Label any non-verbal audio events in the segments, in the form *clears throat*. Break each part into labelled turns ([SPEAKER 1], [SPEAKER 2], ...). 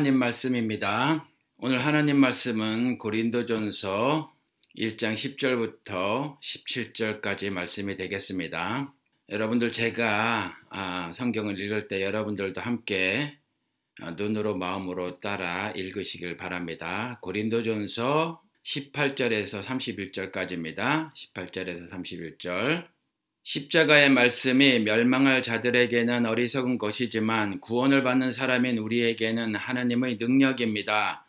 [SPEAKER 1] 하나님 말씀입니다. 오늘 하나님 말씀은 고린도전서 1장 10절부터 17절까지 말씀이 되겠습니다. 여러분들 제가 아, 성경을 읽을 때 여러분들도 함께 아, 눈으로 마음으로 따라 읽으시길 바랍니다. 고린도전서 18절에서 31절까지입니다. 18절에서 31절. 십자가의 말씀이 멸망할 자들에게는 어리석은 것이지만 구원을 받는 사람인 우리에게는 하나님의 능력입니다.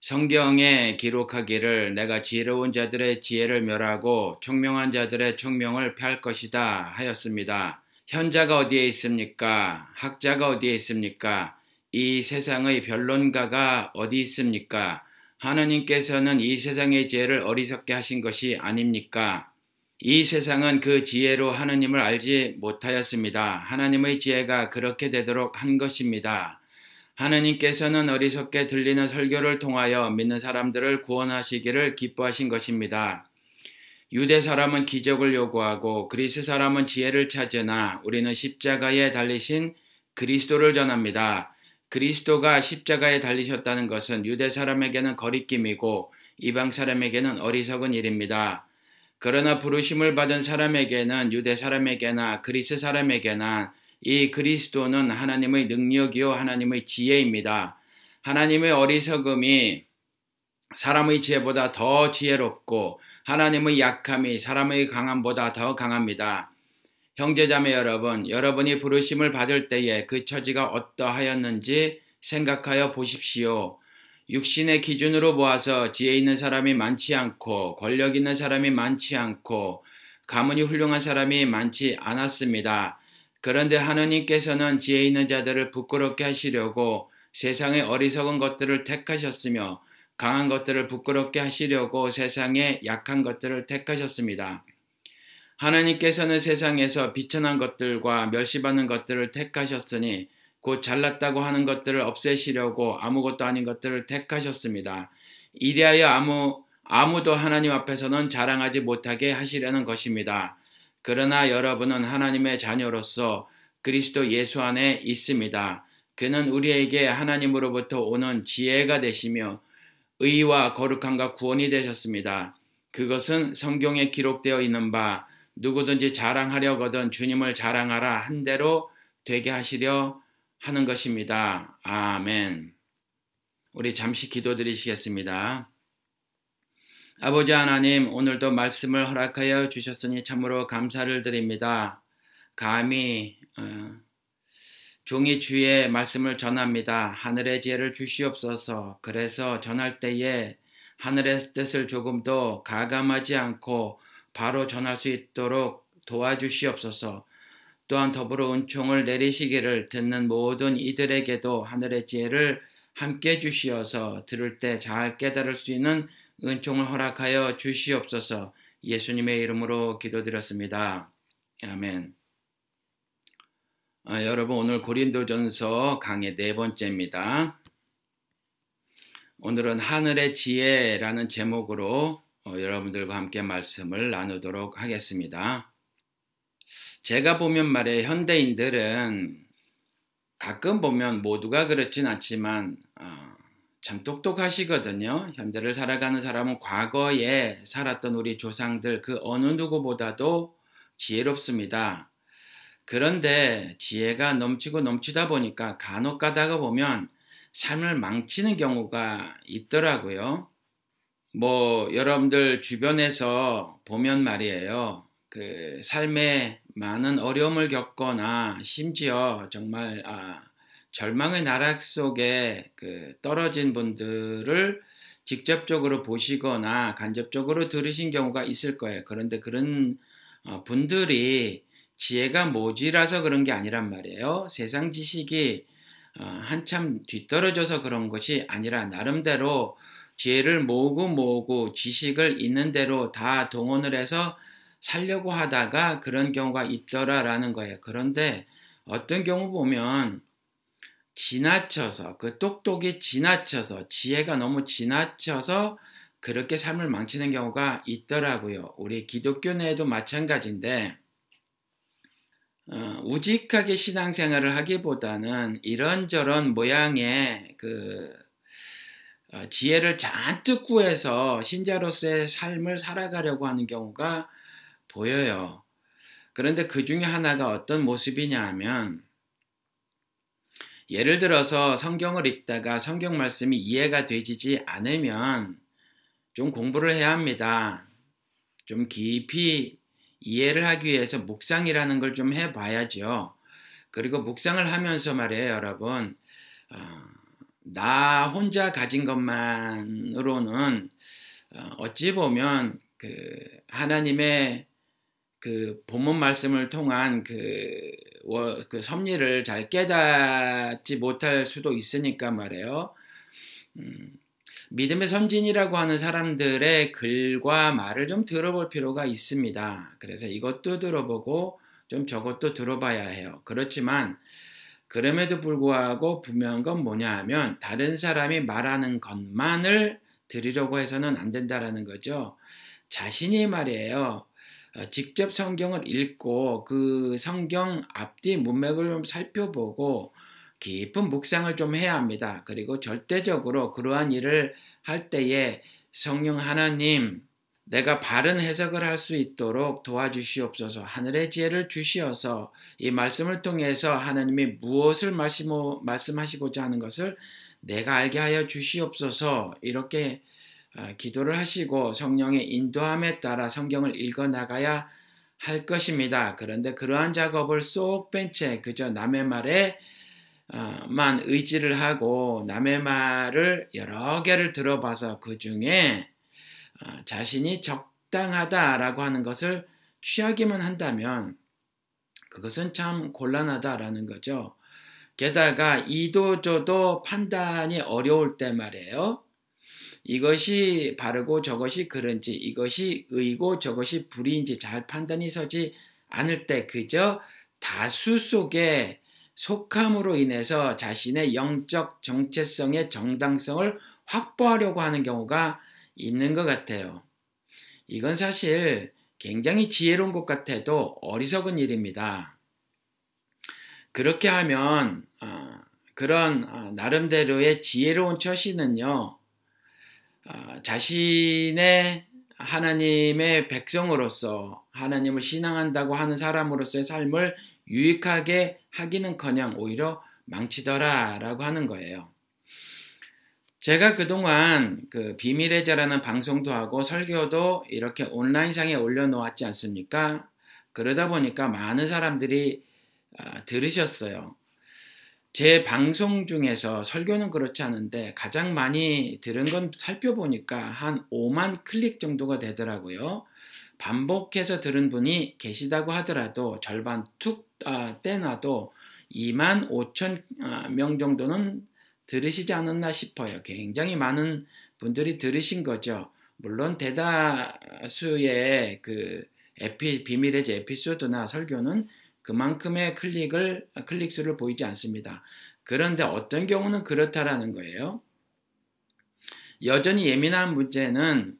[SPEAKER 1] 성경에 기록하기를 내가 지혜로운 자들의 지혜를 멸하고 총명한 자들의 총명을 폐할 것이다 하였습니다. 현자가 어디에 있습니까? 학자가 어디에 있습니까? 이 세상의 변론가가 어디 있습니까? 하나님께서는 이 세상의 지혜를 어리석게 하신 것이 아닙니까? 이 세상은 그 지혜로 하나님을 알지 못하였습니다. 하나님의 지혜가 그렇게 되도록 한 것입니다. 하나님께서는 어리석게 들리는 설교를 통하여 믿는 사람들을 구원하시기를 기뻐하신 것입니다. 유대 사람은 기적을 요구하고 그리스 사람은 지혜를 찾으나 우리는 십자가에 달리신 그리스도를 전합니다. 그리스도가 십자가에 달리셨다는 것은 유대 사람에게는 거리낌이고 이방 사람에게는 어리석은 일입니다. 그러나 부르심을 받은 사람에게는 유대 사람에게나 그리스 사람에게나 이 그리스도는 하나님의 능력이요 하나님의 지혜입니다. 하나님의 어리석음이 사람의 지혜보다 더 지혜롭고 하나님의 약함이 사람의 강함보다 더 강합니다. 형제자매 여러분, 여러분이 부르심을 받을 때에 그 처지가 어떠하였는지 생각하여 보십시오. 육신의 기준으로 보아서 지혜 있는 사람이 많지 않고 권력 있는 사람이 많지 않고 가문이 훌륭한 사람이 많지 않았습니다. 그런데 하느님께서는 지혜 있는 자들을 부끄럽게 하시려고 세상의 어리석은 것들을 택하셨으며 강한 것들을 부끄럽게 하시려고 세상의 약한 것들을 택하셨습니다. 하나님께서는 세상에서 비천한 것들과 멸시받는 것들을 택하셨으니 곧 잘났다고 하는 것들을 없애시려고 아무것도 아닌 것들을 택하셨습니다. 이리하여 아무 아무도 하나님 앞에서는 자랑하지 못하게 하시려는 것입니다. 그러나 여러분은 하나님의 자녀로서 그리스도 예수 안에 있습니다. 그는 우리에게 하나님으로부터 오는 지혜가 되시며 의와 거룩함과 구원이 되셨습니다. 그것은 성경에 기록되어 있는 바 누구든지 자랑하려거든 주님을 자랑하라 한 대로 되게 하시려 하는 것입니다. 아멘. 우리 잠시 기도드리시겠습니다. 아버지 하나님, 오늘도 말씀을 허락하여 주셨으니 참으로 감사를 드립니다. 감히 어, 종이 주의 말씀을 전합니다. 하늘의 지혜를 주시옵소서. 그래서 전할 때에 하늘의 뜻을 조금도 가감하지 않고 바로 전할 수 있도록 도와주시옵소서. 또한 더불어 은총을 내리시기를 듣는 모든 이들에게도 하늘의 지혜를 함께 주시어서 들을 때 잘 깨달을 수 있는 은총을 허락하여 주시옵소서 예수님의 이름으로 기도드렸습니다. 아멘. 아, 여러분 오늘 고린도전서 강의 네 번째입니다. 오늘은 하늘의 지혜라는 제목으로 어, 여러분들과 함께 말씀을 나누도록 하겠습니다. 제가 보면 말이에요. 현대인들은 가끔 보면 모두가 그렇진 않지만 어, 참 똑똑하시거든요. 현대를 살아가는 사람은 과거에 살았던 우리 조상들 그 어느 누구보다도 지혜롭습니다. 그런데 지혜가 넘치고 넘치다 보니까 간혹 가다가 보면 삶을 망치는 경우가 있더라고요. 뭐 여러분들 주변에서 보면 말이에요. 그 삶에 많은 어려움을 겪거나 심지어 정말 아, 절망의 나락 속에 그 떨어진 분들을 직접적으로 보시거나 간접적으로 들으신 경우가 있을 거예요. 그런데 그런 어, 분들이 지혜가 모지라서 그런 게 아니란 말이에요. 세상 지식이 어, 한참 뒤떨어져서 그런 것이 아니라 나름대로 지혜를 모으고 모으고 지식을 있는 대로 다 동원을 해서 살려고 하다가 그런 경우가 있더라라는 거예요. 그런데 어떤 경우 보면 지나쳐서 그 똑똑이 지나쳐서 지혜가 너무 지나쳐서 그렇게 삶을 망치는 경우가 있더라고요. 우리 기독교 내에도 마찬가지인데 어, 우직하게 신앙생활을 하기보다는 이런저런 모양의 그 어, 지혜를 잔뜩 구해서 신자로서의 삶을 살아가려고 하는 경우가 보여요. 그런데 그 중에 하나가 어떤 모습이냐 하면 예를 들어서 성경을 읽다가 성경 말씀이 이해가 되지 않으면 좀 공부를 해야 합니다. 좀 깊이 이해를 하기 위해서 묵상이라는 걸 좀 해봐야죠. 그리고 묵상을 하면서 말이에요, 여러분. 어, 나 혼자 가진 것만으로는 어, 어찌 보면 그 하나님의 그 본문 말씀을 통한 그, 그 섭리를 잘 깨닫지 못할 수도 있으니까 말이에요. 음, 믿음의 선진이라고 하는 사람들의 글과 말을 좀 들어볼 필요가 있습니다. 그래서 이것도 들어보고 좀 저것도 들어봐야 해요. 그렇지만 그럼에도 불구하고 분명한 건 뭐냐 하면 다른 사람이 말하는 것만을 들으려고 해서는 안 된다라는 거죠. 자신이 말이에요. 어, 직접 성경을 읽고 그 성경 앞뒤 문맥을 좀 살펴보고 깊은 묵상을 좀 해야 합니다. 그리고 절대적으로 그러한 일을 할 때에 성령 하나님, 내가 바른 해석을 할 수 있도록 도와주시옵소서 하늘의 지혜를 주시어서 이 말씀을 통해서 하나님이 무엇을 말씀하시고자 하는 것을 내가 알게 하여 주시옵소서 이렇게 아, 기도를 하시고 성령의 인도함에 따라 성경을 읽어 나가야 할 것입니다. 그런데 그러한 작업을 쏙 뺀 채 그저 남의 말에 어, 만 의지를 하고 남의 말을 여러 개를 들어봐서 그 중에 어, 자신이 적당하다라고 하는 것을 취하기만 한다면 그것은 참 곤란하다라는 거죠. 게다가 이도저도 판단이 어려울 때 말이에요. 이것이 바르고 저것이 그런지 이것이 의고 저것이 불의인지 잘 판단이 서지 않을 때 그저 다수 속에 속함으로 인해서 자신의 영적 정체성의 정당성을 확보하려고 하는 경우가 있는 것 같아요. 이건 사실 굉장히 지혜로운 것 같아도 어리석은 일입니다. 그렇게 하면 어, 그런 어, 나름대로의 지혜로운 처신은요, 어, 자신의 하나님의 백성으로서 하나님을 신앙한다고 하는 사람으로서의 삶을 유익하게 하기는커녕 오히려 망치더라라고 하는 거예요. 제가 그동안 그 비밀의 자라는 방송도 하고 설교도 이렇게 온라인상에 올려놓았지 않습니까? 그러다 보니까 많은 사람들이 아, 들으셨어요. 제 방송 중에서 설교는 그렇지 않은데 가장 많이 들은 건 살펴보니까 한 5만 클릭 정도가 되더라고요. 반복해서 들은 분이 계시다고 하더라도 절반 툭 아, 떼놔도 2만 5천 아, 명 정도는 들으시지 않았나 싶어요. 굉장히 많은 분들이 들으신 거죠. 물론 대다수의 그 에피, 비밀의 에피소드나 설교는 그만큼의 클릭을, 클릭 수를 보이지 않습니다. 그런데 어떤 경우는 그렇다라는 거예요. 여전히 예민한 문제는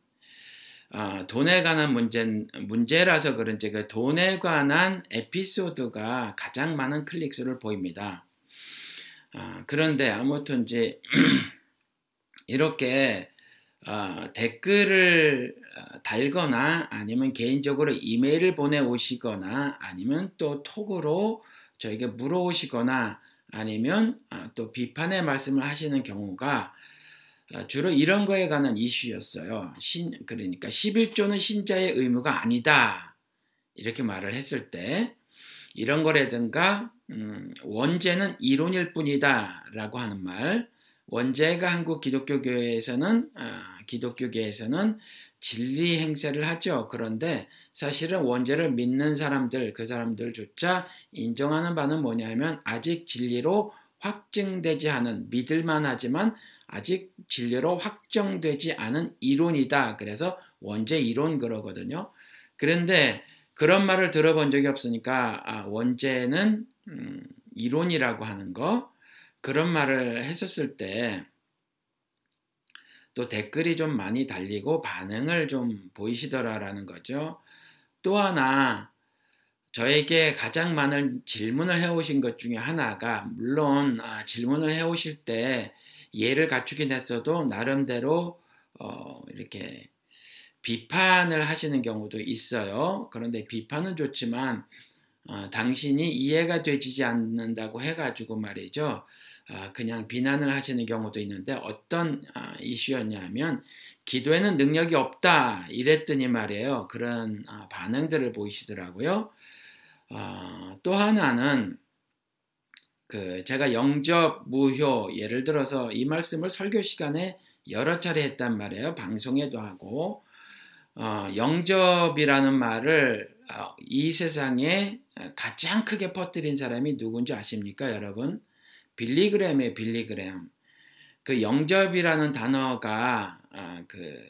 [SPEAKER 1] 어, 돈에 관한 문제, 문제라서 그런지 그 돈에 관한 에피소드가 가장 많은 클릭수를 보입니다. 어, 그런데 아무튼 이제 *clears throat* 이렇게 어, 댓글을 어, 달거나 아니면 개인적으로 이메일을 보내오시거나 아니면 또 톡으로 저에게 물어오시거나 아니면 어, 또 비판의 말씀을 하시는 경우가 어, 주로 이런 거에 관한 이슈였어요. 신, 그러니까 11조는 신자의 의무가 아니다. 이렇게 말을 했을 때, 이런 거라든가, 음, 원죄는 이론일 뿐이다. 라고 하는 말. 원죄가 한국 기독교교회에서는, 어, 기독교계에서는 진리 행세를 하죠. 그런데 사실은 원죄를 믿는 사람들, 그 사람들조차 인정하는 바는 뭐냐면 아직 진리로 확증되지 않은 믿을만 하지만 아직 진리로 확정되지 않은 이론이다. 그래서 원죄 이론 그러거든요. 그런데 그런 말을 들어본 적이 없으니까 아, 원죄는 음, 이론이라고 하는 거 그런 말을 했었을 때 또 댓글이 좀 많이 달리고 반응을 좀 보이시더라라는 거죠. 또 하나 저에게 가장 많은 질문을 해오신 것 중에 하나가 물론 아, 질문을 해오실 때 예를 갖추긴 했어도 나름대로 어, 이렇게 비판을 하시는 경우도 있어요. 그런데 비판은 좋지만 어, 당신이 이해가 되지 않는다고 해가지고 말이죠. 어, 그냥 비난을 하시는 경우도 있는데 어떤 어, 이슈였냐면 기도에는 능력이 없다 이랬더니 말이에요. 그런 어, 반응들을 보이시더라고요. 어, 또 하나는 그 제가 영접 무효 예를 들어서 이 말씀을 설교 시간에 여러 차례 했단 말이에요. 방송에도 하고 어, 영접이라는 말을 어, 이 세상에 가장 크게 퍼뜨린 사람이 누군지 아십니까, 여러분? 빌리그램의 빌리그램. 그 영접이라는 단어가 어, 그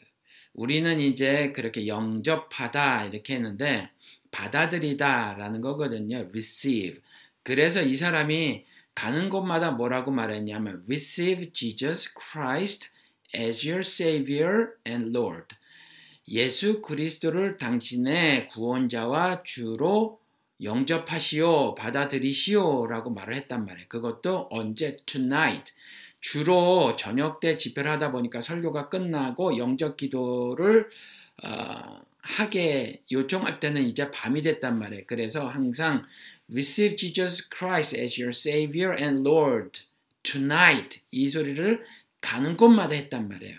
[SPEAKER 1] 우리는 이제 그렇게 영접하다 이렇게 했는데 받아들이다라는 거거든요. receive. 그래서 이 사람이 가는 곳마다 뭐라고 말했냐면 receive Jesus Christ as your savior and lord. 예수 그리스도를 당신의 구원자와 주로 영접하시오, 받아들이시오라고 말을 했단 말이에요. 그것도 언제 tonight. 주로 저녁 때 집회를 하다 보니까 설교가 끝나고 영접 기도를 어, 하게 요청할 때는 이제 밤이 됐단 말이에요. 그래서 항상 receive Jesus Christ as your Savior and Lord tonight 이 소리를 가는 곳마다 했단 말이에요.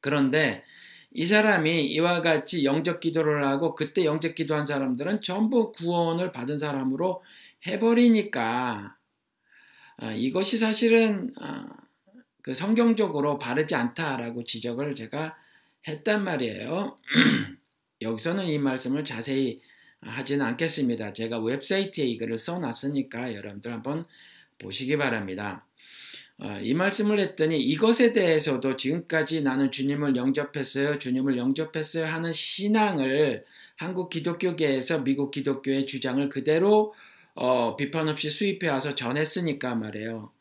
[SPEAKER 1] 그런데 이 사람이 이와 같이 영적 기도를 하고 그때 영적 기도한 사람들은 전부 구원을 받은 사람으로 해버리니까 어, 이것이 사실은 어, 그 성경적으로 바르지 않다라고 지적을 제가 했단 말이에요. *clears throat* 여기서는 이 말씀을 자세히 하지는 않겠습니다. 제가 웹사이트에 이거를 써놨으니까 여러분들 한번 보시기 바랍니다. 어, 이 말씀을 했더니 이것에 대해서도 지금까지 나는 주님을 영접했어요, 주님을 영접했어요 하는 신앙을 한국 기독교계에서 미국 기독교의 주장을 그대로 어, 비판 없이 수입해 와서 전했으니까 말이에요.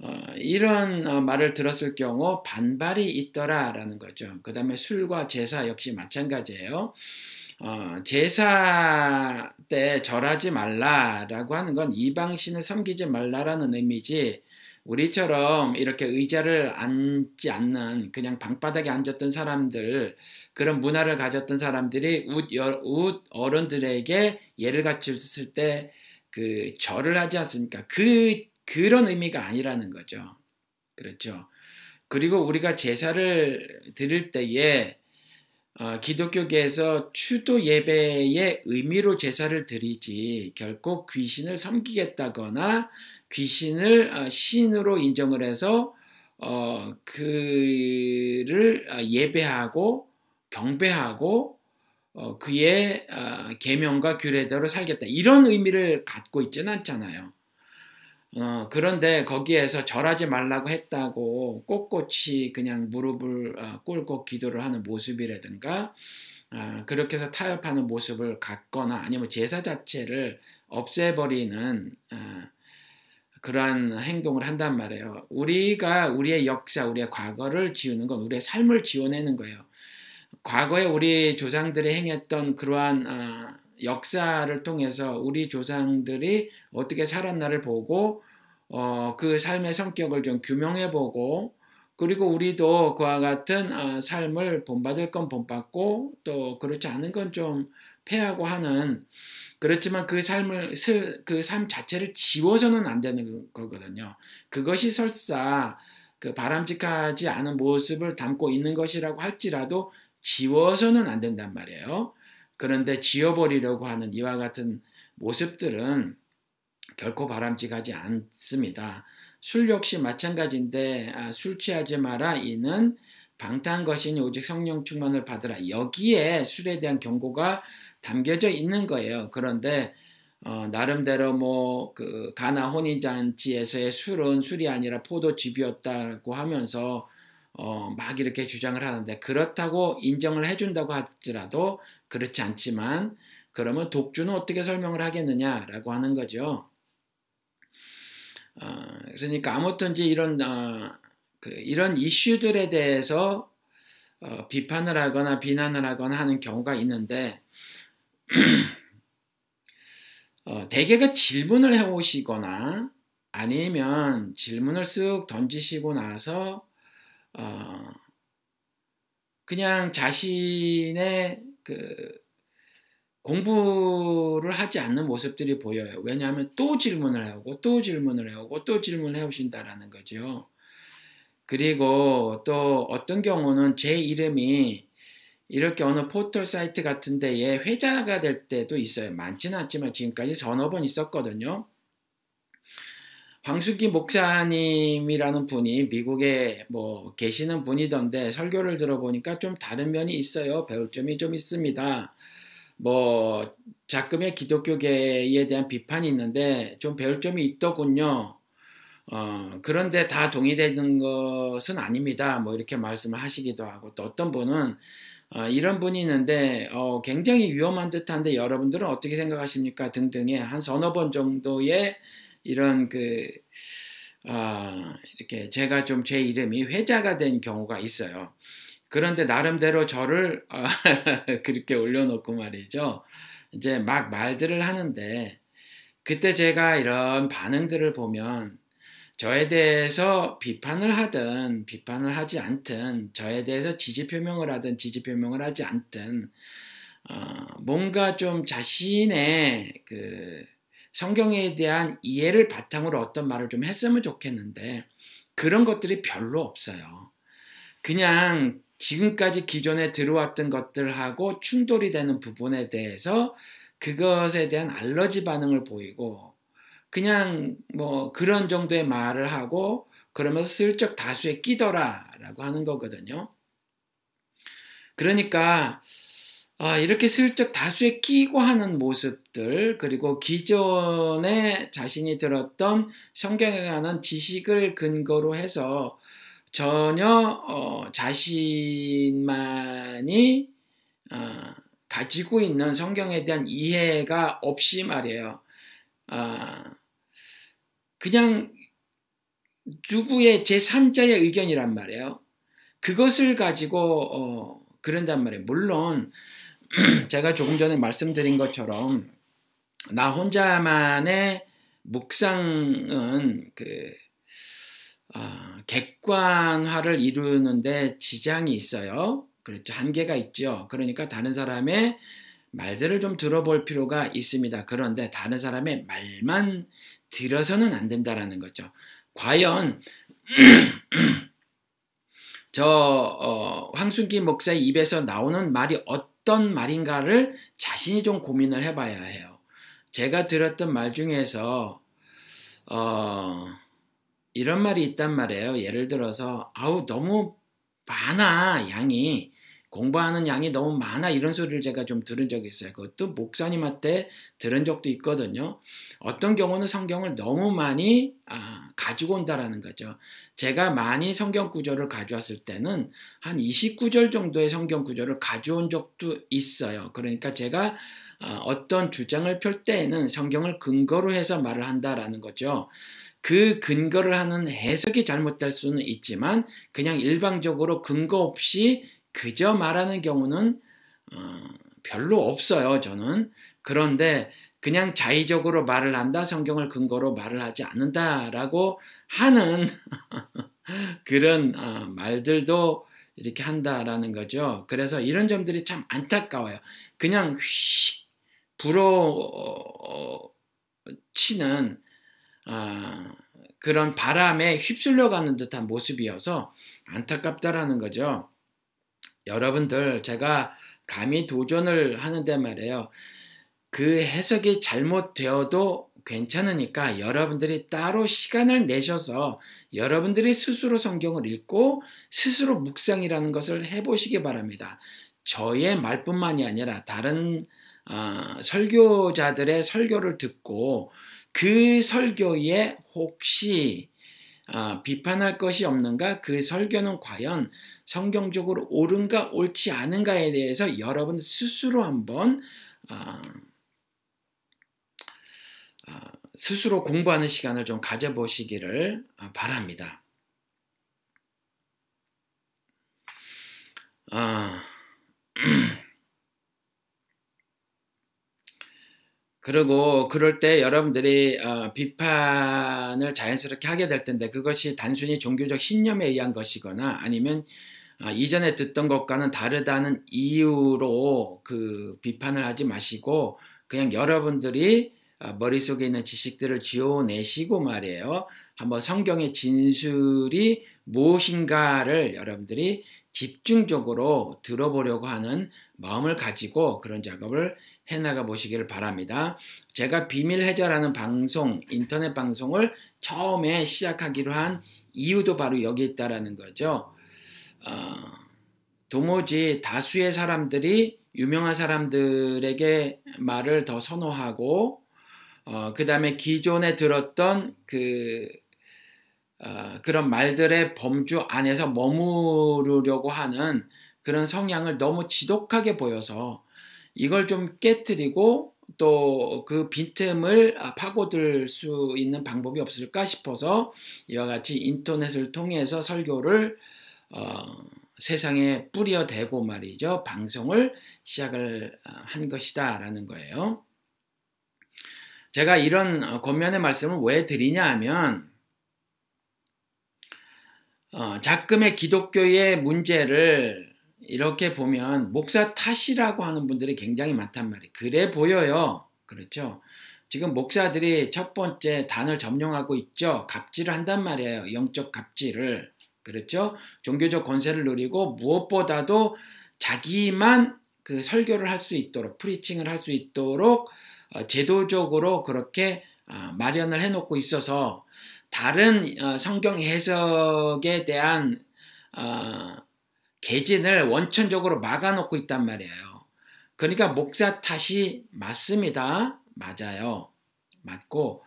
[SPEAKER 1] 어, 이런 어, 말을 들었을 경우 반발이 있더라라는 거죠. 그 다음에 술과 제사 역시 마찬가지예요. 어, 제사 때 절하지 말라라고 하는 건 이방신을 섬기지 말라라는 의미지 우리처럼 이렇게 의자를 앉지 않는 그냥 방바닥에 앉았던 사람들 그런 문화를 가졌던 사람들이 웃, 웃 어른들에게 예를 갖췄을 때 그 절을 하지 않습니까? 그 그런 의미가 아니라는 거죠. 그렇죠. 그리고 우리가 제사를 드릴 때에 어, 기독교계에서 추도 예배의 의미로 제사를 드리지 결코 귀신을 섬기겠다거나 귀신을 어, 신으로 인정을 해서 어, 그를 어, 예배하고 경배하고 어, 그의 어, 계명과 규례대로 살겠다 이런 의미를 갖고 있지는 않잖아요. 어, 그런데 거기에서 절하지 말라고 했다고 꼿꼿이 그냥 무릎을 어, 꿇고 기도를 하는 모습이라든가 어, 그렇게 해서 타협하는 모습을 갖거나 아니면 제사 자체를 없애버리는 어, 그러한 행동을 한단 말이에요. 우리가 우리의 역사, 우리의 과거를 지우는 건 우리의 삶을 지워내는 거예요. 과거에 우리 조상들이 행했던 그러한 어, 역사를 통해서 우리 조상들이 어떻게 살았나를 보고 어, 그 삶의 성격을 좀 규명해 보고 그리고 우리도 그와 같은 어, 삶을 본받을 건 본받고 또 그렇지 않은 건 좀 패하고 하는 그렇지만 그 삶을 그 삶 자체를 지워서는 안 되는 거거든요. 그것이 설사 그 바람직하지 않은 모습을 담고 있는 것이라고 할지라도 지워서는 안 된단 말이에요. 그런데 지워버리려고 하는 이와 같은 모습들은 결코 바람직하지 않습니다. 술 역시 마찬가지인데 아, 술 취하지 마라 이는 방탕한 것이니 오직 성령 충만을 받으라. 여기에 술에 대한 경고가 담겨져 있는 거예요. 그런데 어, 나름대로 뭐 그 가나 혼인잔치에서의 술은 술이 아니라 포도즙이었다고 하면서 어, 막 이렇게 주장을 하는데 그렇다고 인정을 해준다고 할지라도 그렇지 않지만 그러면 독주는 어떻게 설명을 하겠느냐라고 하는 거죠. 어, 그러니까 아무튼지 이런 어, 그 이런 이슈들에 대해서 어, 비판을 하거나 비난을 하거나 하는 경우가 있는데 *clears throat* 어, 대개가 질문을 해오시거나 아니면 질문을 쓱 던지시고 나서 어, 그냥 자신의 그 공부를 하지 않는 모습들이 보여요. 왜냐하면 또 질문을 해오고 또 질문을 해오고 또 질문을 해오신다라는 거죠. 그리고 또 어떤 경우는 제 이름이 이렇게 어느 포털 사이트 같은 데에 회자가 될 때도 있어요. 많지는 않지만 지금까지 서너 번 있었거든요. 황수기 목사님이라는 분이 미국에 뭐 계시는 분이던데 설교를 들어보니까 좀 다른 면이 있어요. 배울 점이 좀 있습니다. 뭐 자금의 기독교계에 대한 비판이 있는데 좀 배울 점이 있더군요. 어, 그런데 다 동의되는 것은 아닙니다. 뭐 이렇게 말씀을 하시기도 하고 또 어떤 분은 어, 이런 분이 있는데 어, 굉장히 위험한 듯한데 여러분들은 어떻게 생각하십니까? 등등의 한 서너 번 정도의 이런 그 어, 이렇게 제가 좀 제 이름이 회자가 된 경우가 있어요. 그런데 나름대로 저를 어, *laughs* 그렇게 올려놓고 말이죠. 이제 막 말들을 하는데 그때 제가 이런 반응들을 보면 저에 대해서 비판을 하든 비판을 하지 않든 저에 대해서 지지 표명을 하든 지지 표명을 하지 않든 어, 뭔가 좀 자신의 그 성경에 대한 이해를 바탕으로 어떤 말을 좀 했으면 좋겠는데 그런 것들이 별로 없어요. 그냥 지금까지 기존에 들어왔던 것들하고 충돌이 되는 부분에 대해서 그것에 대한 알러지 반응을 보이고 그냥 뭐 그런 정도의 말을 하고 그러면서 슬쩍 다수에 끼더라라고 하는 거거든요. 그러니까 아, 이렇게 슬쩍 다수에 끼고 하는 모습들 그리고 기존에 자신이 들었던 성경에 관한 지식을 근거로 해서 전혀 어, 자신만이 어, 가지고 있는 성경에 대한 이해가 없이 말이에요. 어, 그냥 누구의 제3자의 의견이란 말이에요. 그것을 가지고 어, 그런단 말이에요. 물론 *clears throat* 제가 조금 전에 말씀드린 것처럼 나 혼자만의 묵상은 그 어, 객관화를 이루는데 지장이 있어요. 그렇죠. 한계가 있죠. 그러니까 다른 사람의 말들을 좀 들어볼 필요가 있습니다. 그런데 다른 사람의 말만 들어서는 안 된다라는 거죠. 과연 *clears throat* 저 어, 황순기 목사의 입에서 나오는 말이 어떤 말인가를 자신이 좀 고민을 해봐야 해요. 제가 들었던 말 중에서 어, 이런 말이 있단 말이에요. 예를 들어서 아우 너무 많아 양이 공부하는 양이 너무 많아 이런 소리를 제가 좀 들은 적이 있어요. 그것도 목사님한테 들은 적도 있거든요. 어떤 경우는 성경을 너무 많이 아, 가지고 온다라는 거죠. 제가 많이 성경 구절을 가져왔을 때는 한 29절 정도의 성경 구절을 가져온 적도 있어요. 그러니까 제가 아, 어떤 주장을 펼 때에는 성경을 근거로 해서 말을 한다라는 거죠. 그 근거를 하는 해석이 잘못될 수는 있지만 그냥 일방적으로 근거 없이 그저 말하는 경우는 어, 별로 없어요. 저는 그런데 그냥 자의적으로 말을 한다, 성경을 근거로 말을 하지 않는다라고 하는 *laughs* 그런 어, 말들도 이렇게 한다라는 거죠. 그래서 이런 점들이 참 안타까워요. 그냥 휙 불어 치는 아, 그런 바람에 휩쓸려 가는 듯한 모습이어서 안타깝다라는 거죠. 여러분들 제가 감히 도전을 하는데 말이에요. 그 해석이 잘못되어도 괜찮으니까 여러분들이 따로 시간을 내셔서 여러분들이 스스로 성경을 읽고 스스로 묵상이라는 것을 해보시기 바랍니다. 저의 말뿐만이 아니라 다른 어, 설교자들의 설교를 듣고 그 설교에 혹시 어, 비판할 것이 없는가? 그 설교는 과연 성경적으로 옳은가 옳지 않은가에 대해서 여러분 스스로 한번 어, 어, 스스로 공부하는 시간을 좀 가져보시기를 어, 바랍니다. *clears throat* 그리고 그럴 때 여러분들이 어, 비판을 자연스럽게 하게 될 텐데 그것이 단순히 종교적 신념에 의한 것이거나 아니면 어, 이전에 듣던 것과는 다르다는 이유로 그 비판을 하지 마시고 그냥 여러분들이 어, 머릿속에 있는 지식들을 지워내시고 말이에요. 한번 성경의 진술이 무엇인가를 여러분들이 집중적으로 들어보려고 하는 마음을 가지고 그런 작업을 해나가 보시기를 바랍니다. 제가 비밀 해결하는 방송, 인터넷 방송을 처음에 시작하기로 한 이유도 바로 여기 있다라는 거죠. 어, 도무지 다수의 사람들이 유명한 사람들에게 말을 더 선호하고 어, 그 다음에 기존에 들었던 그 어, 그런 말들의 범주 안에서 머무르려고 하는 그런 성향을 너무 지독하게 보여서 이걸 좀 깨뜨리고 또 그 빈틈을 파고들 수 있는 방법이 없을까 싶어서 이와 같이 인터넷을 통해서 설교를 어, 세상에 뿌려대고 말이죠. 방송을 시작을 어, 한 것이다 라는 거예요. 제가 이런 어, 권면의 말씀을 왜 드리냐 하면 어, 작금의 기독교의 문제를 이렇게 보면 목사 탓이라고 하는 분들이 굉장히 많단 말이에요. 그래 보여요. 그렇죠. 지금 목사들이 첫 번째 단을 점령하고 있죠. 갑질을 한단 말이에요. 영적 갑질을. 그렇죠. 종교적 권세를 누리고 무엇보다도 자기만 그 설교를 할 수 있도록 프리칭을 할 수 있도록 어, 제도적으로 그렇게 어, 마련을 해놓고 있어서 다른 어, 성경 해석에 대한 개진을 원천적으로 막아놓고 있단 말이에요. 그러니까 목사 탓이 맞습니다. 맞아요. 맞고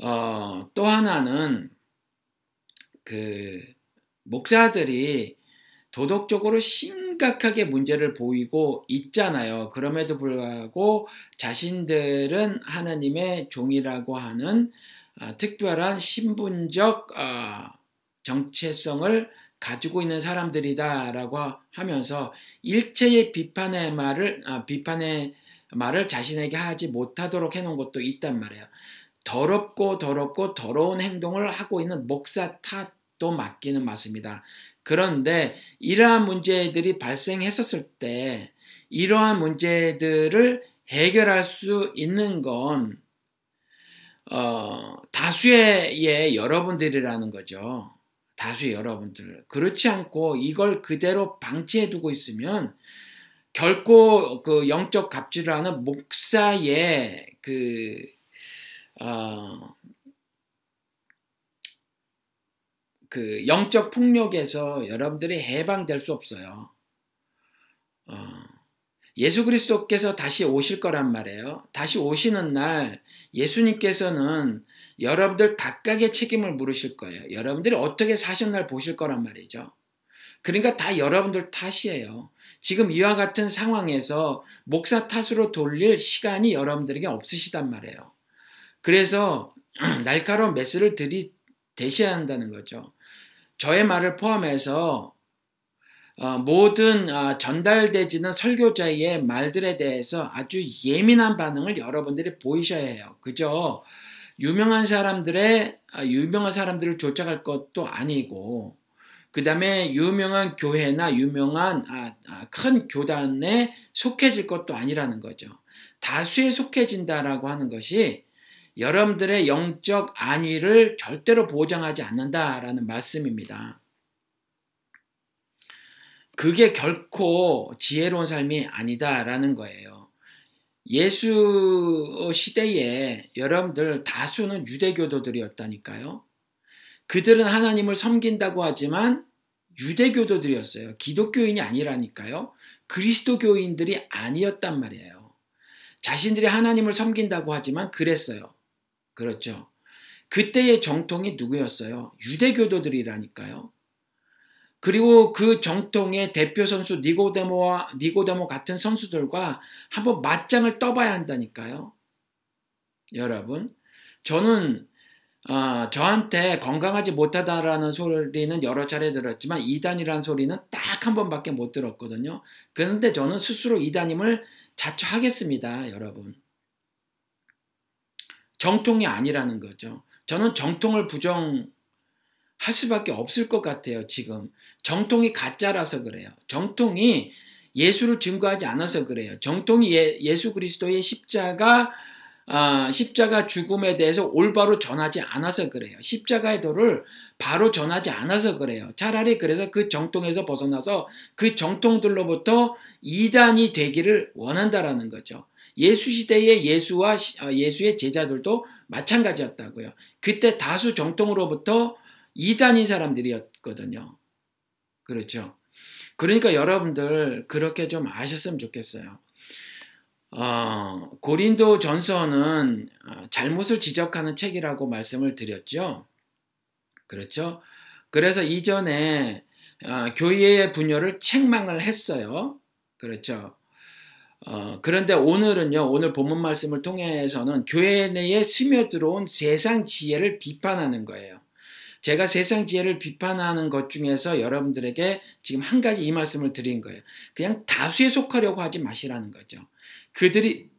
[SPEAKER 1] 어, 또 하나는 그 목사들이 도덕적으로 심각하게 문제를 보이고 있잖아요. 그럼에도 불구하고 자신들은 하나님의 종이라고 하는 어, 특별한 신분적 어, 정체성을 가지고 있는 사람들이다라고 하면서 일체의 비판의 말을 아, 비판의 말을 자신에게 하지 못하도록 해놓은 것도 있단 말이에요. 더럽고 더럽고 더러운 행동을 하고 있는 목사 탓 도 맞기는 맞습니다. 그런데 이러한 문제들이 발생했었을 때 이러한 문제들을 해결할 수 있는 건 어, 다수의 여러분들이라는 거죠. 다수의 여러분들. 그렇지 않고 이걸 그대로 방치해 두고 있으면 결코 그 영적 갑질을 하는 목사의 그, 어, 그 영적 폭력에서 여러분들이 해방될 수 없어요. 어, 예수 그리스도께서 다시 오실 거란 말이에요. 다시 오시는 날 예수님께서는 여러분들 각각의 책임을 물으실 거예요. 여러분들이 어떻게 사셨날 보실 거란 말이죠. 그러니까 다 여러분들 탓이에요. 지금 이와 같은 상황에서 목사 탓으로 돌릴 시간이 여러분들에게 없으시단 말이에요. 그래서 *clears throat* 날카로운 메스를 들이 대셔야 한다는 거죠. 저의 말을 포함해서 어, 모든 어, 전달되지는 설교자의 말들에 대해서 아주 예민한 반응을 여러분들이 보이셔야 해요. 그죠? 유명한 사람들의 아, 유명한 사람들을 쫓아갈 것도 아니고 그 다음에 유명한 교회나 유명한 아, 아, 큰 교단에 속해질 것도 아니라는 거죠. 다수에 속해진다라고 하는 것이 여러분들의 영적 안위를 절대로 보장하지 않는다라는 말씀입니다. 그게 결코 지혜로운 삶이 아니다라는 거예요. 예수 시대에 여러분들 다수는 유대교도들이었다니까요. 그들은 하나님을 섬긴다고 하지만 유대교도들이었어요. 기독교인이 아니라니까요. 그리스도교인들이 아니었단 말이에요. 자신들이 하나님을 섬긴다고 하지만 그랬어요. 그렇죠. 그때의 정통이 누구였어요? 유대교도들이라니까요. 그리고 그 정통의 대표 선수 니고데모와 니고데모 같은 선수들과 한번 맞짱을 떠봐야 한다니까요. 여러분, 저는 어, 저한테 건강하지 못하다라는 소리는 여러 차례 들었지만 이단이라는 소리는 딱 한 번밖에 못 들었거든요. 그런데 저는 스스로 이단임을 자처하겠습니다, 여러분.
[SPEAKER 2] 정통이 아니라는 거죠. 저는 정통을 부정할 수밖에 없을 것 같아요, 지금. 정통이 가짜라서 그래요. 정통이 예수를 증거하지 않아서 그래요. 정통이 예, 수 그리스도의 십자가 아, 십자가 죽음에 대해서 올바로 전하지 않아서 그래요. 십자가의 도를 바로 전하지 않아서 그래요. 차라리 그래서 그 정통에서 벗어나서 그 정통들로부터 이단이 되기를 원한다라는 거죠. 예수 시대의 예수와 어, 예수의 제자들도 마찬가지였다고요. 그때 다수 정통으로부터 이단인 사람들이었거든요. 그렇죠. 그러니까 여러분들 그렇게 좀 아셨으면 좋겠어요. 어, 고린도 전서는 어, 잘못을 지적하는 책이라고 말씀을 드렸죠. 그렇죠? 그래서 이전에 어, 교회의 분열을 책망을 했어요. 그렇죠. 어, 그런데 오늘은요, 오늘 본문 말씀을 통해서는 교회 내에 스며들어온 세상 지혜를 비판하는 거예요. 제가 세상 지혜를 비판하는 것 중에서 여러분들에게 지금 한 가지 이 말씀을 드린 거예요. 그냥 다수에 속하려고 하지 마시라는 거죠. 그들이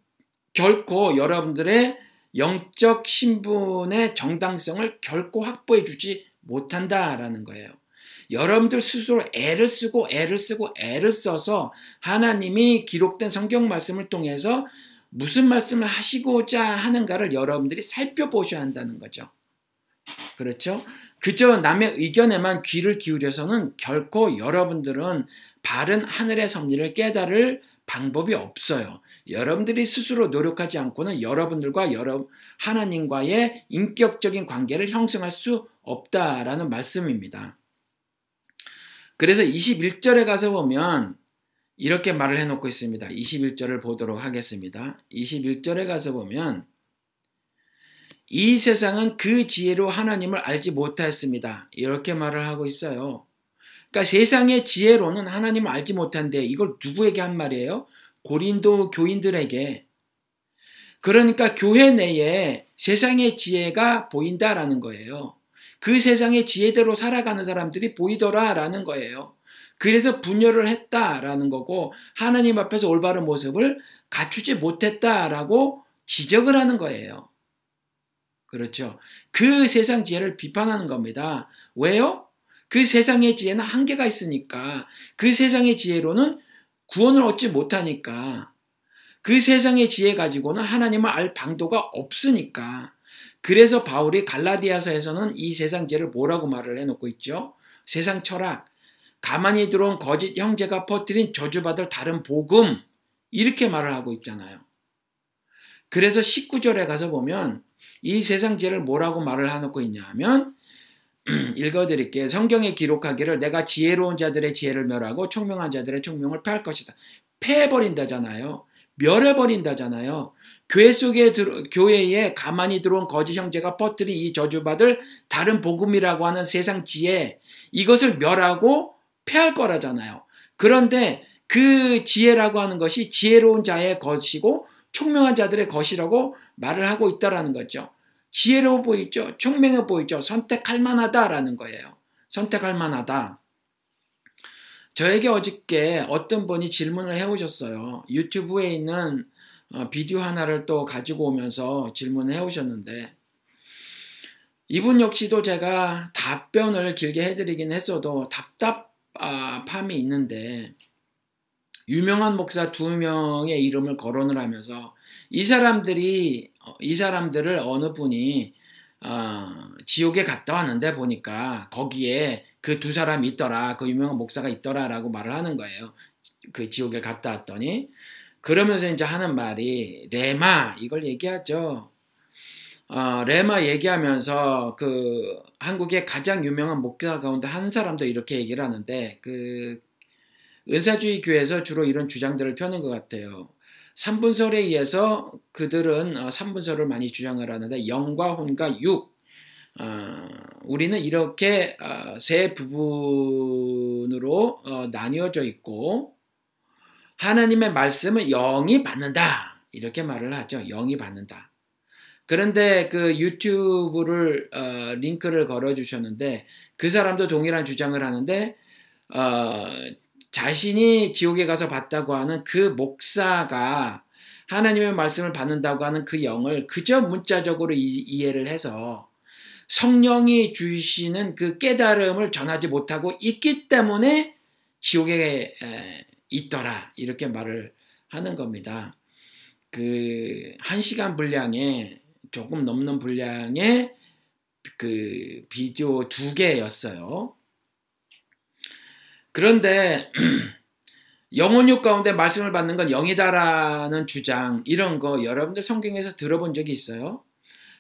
[SPEAKER 2] 결코 여러분들의 영적 신분의 정당성을 결코 확보해 주지 못한다라는 거예요. 여러분들 스스로 애를 쓰고 애를 쓰고 애를 써서 하나님이 기록된 성경 말씀을 통해서 무슨 말씀을 하시고자 하는가를 여러분들이 살펴보셔야 한다는 거죠. 그렇죠? 그저 남의 의견에만 귀를 기울여서는 결코 여러분들은 바른 하늘의 섭리를 깨달을 방법이 없어요. 여러분들이 스스로 노력하지 않고는 여러분들과 여러 하나님과의 인격적인 관계를 형성할 수 없다라는 말씀입니다. 그래서 21절에 가서 보면 이렇게 말을 해놓고 있습니다. 21절을 보도록 하겠습니다. 21절에 가서 보면 이 세상은 그 지혜로 하나님을 알지 못하였습니다. 이렇게 말을 하고 있어요. 그러니까 세상의 지혜로는 하나님을 알지 못한데 이걸 누구에게 한 말이에요? 고린도 교인들에게 그러니까 교회 내에 세상의 지혜가 보인다라는 거예요. 그 세상의 지혜대로 살아가는 사람들이 보이더라라는 거예요. 그래서 분열을 했다라는 거고 하나님 앞에서 올바른 모습을 갖추지 못했다라고 지적을 하는 거예요. 그렇죠. 그 세상 지혜를 비판하는 겁니다. 왜요? 그 세상의 지혜는 한계가 있으니까 그 세상의 지혜로는 구원을 얻지 못하니까 그 세상의 지혜 가지고는 하나님을 알 방도가 없으니까 그래서 바울이 갈라디아서에서는 이 세상 지혜를 뭐라고 말을 해놓고 있죠? 세상 철학, 가만히 들어온 거짓 형제가 퍼뜨린 저주받을 다른 복음 이렇게 말을 하고 있잖아요. 그래서 19절에 가서 보면 이 세상 지혜를 뭐라고 말을 해놓고 있냐 하면 *clears throat* 읽어드릴게요. 성경에 기록하기를 내가 지혜로운 자들의 지혜를 멸하고 총명한 자들의 총명을 패할 것이다. 패해버린다잖아요. 멸해버린다잖아요. 교회 속에 들어, 교회에 가만히 들어온 거짓 형제가 퍼뜨린 이 저주받을 다른 복음이라고 하는 세상 지혜 이것을 멸하고 패할 거라잖아요. 그런데 그 지혜라고 하는 것이 지혜로운 자의 것이고 총명한 자들의 것이라고 말을 하고 있다라는 거죠. 지혜로워 보이죠? 총명해 보이죠? 선택할 만하다라는 거예요. 선택할 만하다. 저에게 어저께 어떤 분이 질문을 해오셨어요. 유튜브에 있는 어, 비디오 하나를 또 가지고 오면서 질문을 해오셨는데, 이분 역시도 제가 답변을 길게 해드리긴 했어도 답답함이 있는데, 유명한 목사 두 명의 이름을 거론을 하면서 이 사람들이 어, 이 사람들을 어느 분이 어, 지옥에 갔다 왔는데 보니까 거기에 그 두 사람이 있더라 그 유명한 목사가 있더라라고 말을 하는 거예요. 그 지옥에 갔다 왔더니 그러면서 이제 하는 말이 레마 이걸 얘기하죠. 어, 레마 얘기하면서 그 한국의 가장 유명한 목사 가운데 한 사람도 이렇게 얘기를 하는데 그 은사주의 교회에서 주로 이런 주장들을 펴는 것 같아요. 3분설에 의해서 그들은 3분설을 어, 많이 주장을 하는데 영과 혼과 육 어, 우리는 이렇게 어, 세 부분으로 나뉘어져 있고 하나님의 말씀은 영이 받는다 이렇게 말을 하죠. 영이 받는다. 그런데 그 유튜브를 링크를 걸어 주셨는데 그 사람도 동일한 주장을 하는데 자신이 지옥에 가서 봤다고 하는 그 목사가 하나님의 말씀을 받는다고 하는 그 영을 그저 문자적으로 이, 해를 해서 성령이 주시는 그 깨달음을 전하지 못하고 있기 때문에 지옥에 있더라. 이렇게 말을 하는 겁니다. 그, 한 시간 분량에 조금 넘는 분량의 그 비디오 두 개였어요. 그런데 *clears throat* 영혼육 가운데 말씀을 받는 건 영이다라는 주장 이런 거 여러분들 성경에서 들어본 적이 있어요?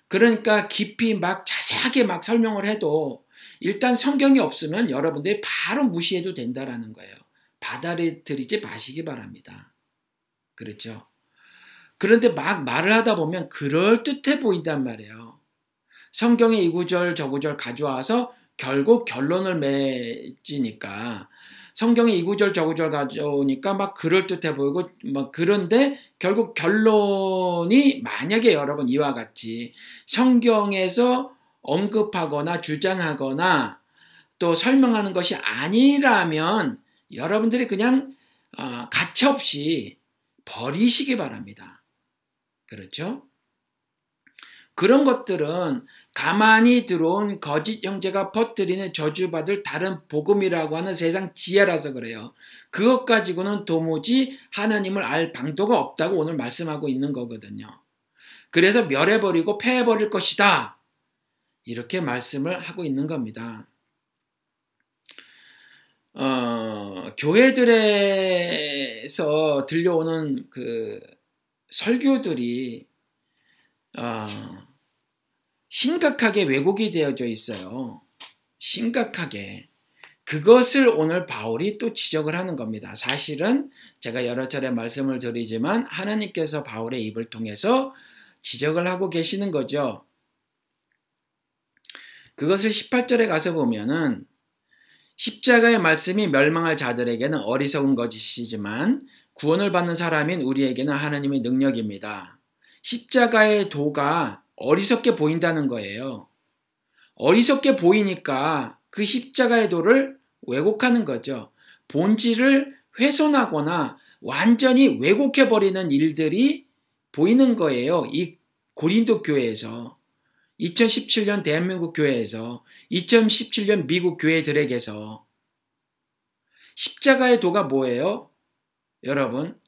[SPEAKER 2] 그러니까 깊이 막 자세하게 막 설명을 해도 일단 성경이 없으면 여러분들이 바로 무시해도 된다라는 거예요. 받아들이지 마시기 바랍니다. 그렇죠? 그런데 막 말을 하다 보면 그럴듯해 보인단 말이에요. 성경의 이 구절 저 구절 가져와서 결국 결론을 맺으니까 성경의 이 구절 저 구절 가져오니까 막 그럴듯해 보이고 막 그런데 결국 결론이 만약에 여러분 이와 같이 성경에서 언급하거나 주장하거나 또 설명하는 것이 아니라면 여러분들이 그냥 어, 가차없이 버리시기 바랍니다. 그렇죠? 그런 것들은 가만히 들어온 거짓 형제가 퍼뜨리는 저주받을 다른 복음이라고 하는 세상 지혜라서 그래요. 그것 가지고는 도무지 하나님을 알 방도가 없다고 오늘 말씀하고 있는 거거든요. 그래서 멸해버리고 패해버릴 것이다. 이렇게 말씀을 하고 있는 겁니다. 어, 교회들에서 들려오는 그 설교들이 어, 심각하게 왜곡이 되어져 있어요. 심각하게. 그것을 오늘 바울이 또 지적을 하는 겁니다. 사실은 제가 여러 차례 말씀을 드리지만 하나님께서 바울의 입을 통해서 지적을 하고 계시는 거죠. 그것을 18절에 가서 보면은 십자가의 말씀이 멸망할 자들에게는 어리석은 것이지만 구원을 받는 사람인 우리에게는 하나님의 능력입니다. 십자가의 도가 어리석게 보인다는 거예요. 어리석게 보이니까 그 십자가의 도를 왜곡하는 거죠. 본질을 훼손하거나 완전히 왜곡해버리는 일들이 보이는 거예요. 이 고린도 교회에서. 2017년 대한민국 교회에서 2017년 미국 교회들에게서 십자가의 도가 뭐예요? 여러분,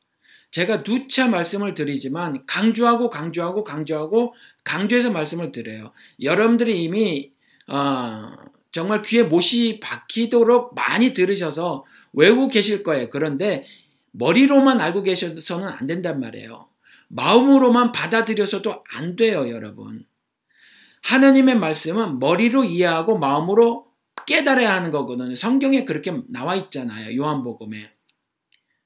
[SPEAKER 2] 제가 누차 말씀을 드리지만 강조하고 강조하고 강조하고 강조해서 말씀을 드려요. 여러분들이 이미 어, 정말 귀에 못이 박히도록 많이 들으셔서 외우고 계실 거예요. 그런데 머리로만 알고 계셔서는 안 된단 말이에요. 마음으로만 받아들여서도 안 돼요, 여러분. 하나님의 말씀은 머리로 이해하고 마음으로 깨달아야 하는 거거든요. 성경에 그렇게 나와 있잖아요. 요한복음에.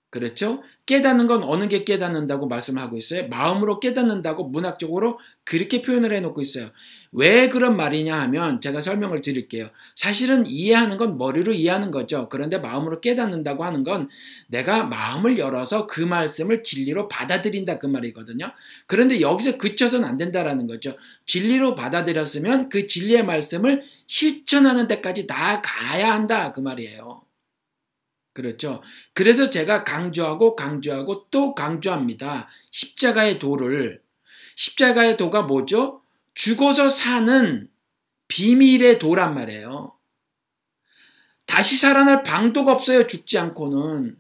[SPEAKER 2] 그렇죠? 깨닫는 건 어느 게 깨닫는다고 말씀하고 있어요? 마음으로 깨닫는다고 문학적으로 그렇게 표현을 해놓고 있어요. 왜 그런 말이냐 하면 제가 설명을 드릴게요. 사실은 이해하는 건 머리로 이해하는 거죠. 그런데 마음으로 깨닫는다고 하는 건 내가 마음을 열어서 그 말씀을 진리로 받아들인다 그 말이거든요. 그런데 여기서 그쳐서는 안 된다라는 거죠. 진리로 받아들였으면 그 진리의 말씀을 실천하는 데까지 나가야 한다 그 말이에요. 그렇죠. 그래서 제가 강조하고 강조하고 또 강조합니다. 십자가의 도를. 십자가의 도가 뭐죠? 죽어서 사는 비밀의 도란 말이에요. 다시 살아날 방도가 없어요. 죽지 않고는.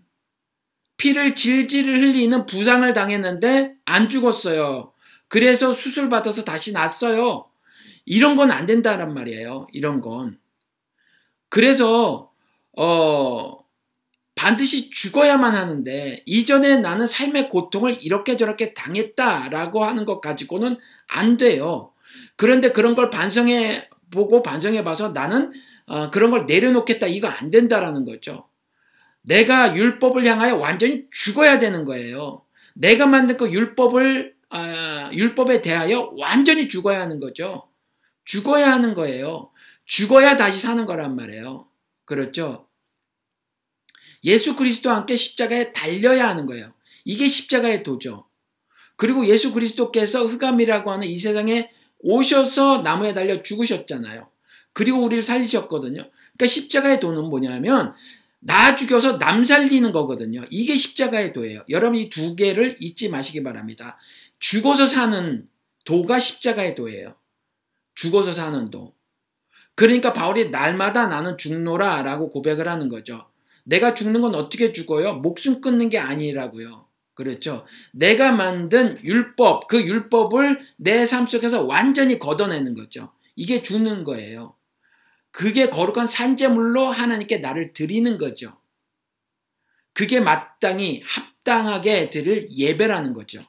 [SPEAKER 2] 피를 질질 흘리는 부상을 당했는데 안 죽었어요. 그래서 수술 받아서 다시 났어요. 이런 건 안 된다란 말이에요. 이런 건. 그래서 어 반드시 죽어야만 하는데 이전에 나는 삶의 고통을 이렇게 저렇게 당했다라고 하는 것 가지고는 안 돼요. 그런데 그런 걸 반성해 보고 반성해 봐서 나는 어, 그런 걸 내려놓겠다 이거 안 된다라는 거죠. 내가 율법을 향하여 완전히 죽어야 되는 거예요. 내가 만든 그 율법을 어, 율법에 대하여 완전히 죽어야 하는 거죠. 죽어야 하는 거예요. 죽어야 다시 사는 거란 말이에요. 그렇죠? 예수 그리스도와 함께 십자가에 달려야 하는 거예요. 이게 십자가의 도죠. 그리고 예수 그리스도께서 흑암이라고 하는 이 세상에 오셔서 나무에 달려 죽으셨잖아요. 그리고 우리를 살리셨거든요. 그러니까 십자가의 도는 뭐냐면 나 죽여서 남 살리는 거거든요. 이게 십자가의 도예요. 여러분 이 두 개를 잊지 마시기 바랍니다. 죽어서 사는 도가 십자가의 도예요. 죽어서 사는 도. 그러니까 바울이 날마다 나는 죽노라 라고 고백을 하는 거죠. 내가 죽는 건 어떻게 죽어요? 목숨 끊는 게 아니라고요. 그렇죠. 내가 만든 율법, 그 율법을 내 삶 속에서 완전히 걷어내는 거죠. 이게 죽는 거예요. 그게 거룩한 산재물로 하나님께 나를 드리는 거죠. 그게 마땅히 합당하게 드릴 예배라는 거죠.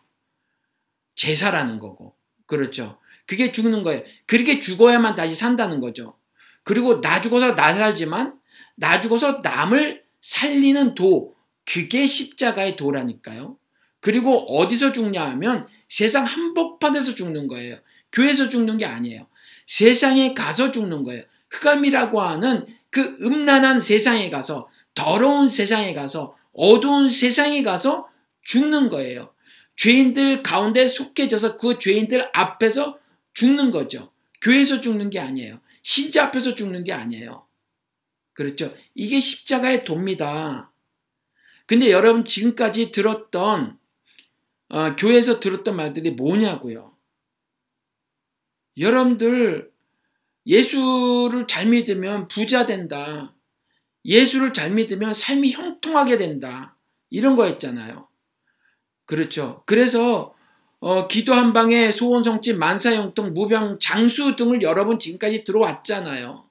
[SPEAKER 2] 제사라는 거고. 그렇죠. 그게 죽는 거예요. 그렇게 죽어야만 다시 산다는 거죠. 그리고 나 죽어서 나 살지만 나 죽어서 남을 살리는 도. 그게 십자가의 도라니까요. 그리고 어디서 죽냐 하면 세상 한복판에서 죽는 거예요. 교회에서 죽는 게 아니에요. 세상에 가서 죽는 거예요. 흑암이라고 하는 그 음란한 세상에 가서 더러운 세상에 가서 어두운 세상에 가서 죽는 거예요. 죄인들 가운데 속해져서 그 죄인들 앞에서 죽는 거죠. 교회에서 죽는 게 아니에요. 신자 앞에서 죽는 게 아니에요. 그렇죠. 이게 십자가의 돕니다. 근데 여러분 지금까지 들었던 어, 교회에서 들었던 말들이 뭐냐고요. 여러분들 예수를 잘 믿으면 부자 된다. 예수를 잘 믿으면 삶이 형통하게 된다. 이런 거였잖아요. 그렇죠. 그래서 어, 기도 한 방에 소원 성취 만사 형통 무병 장수 등을 여러 번 지금까지 들어왔잖아요.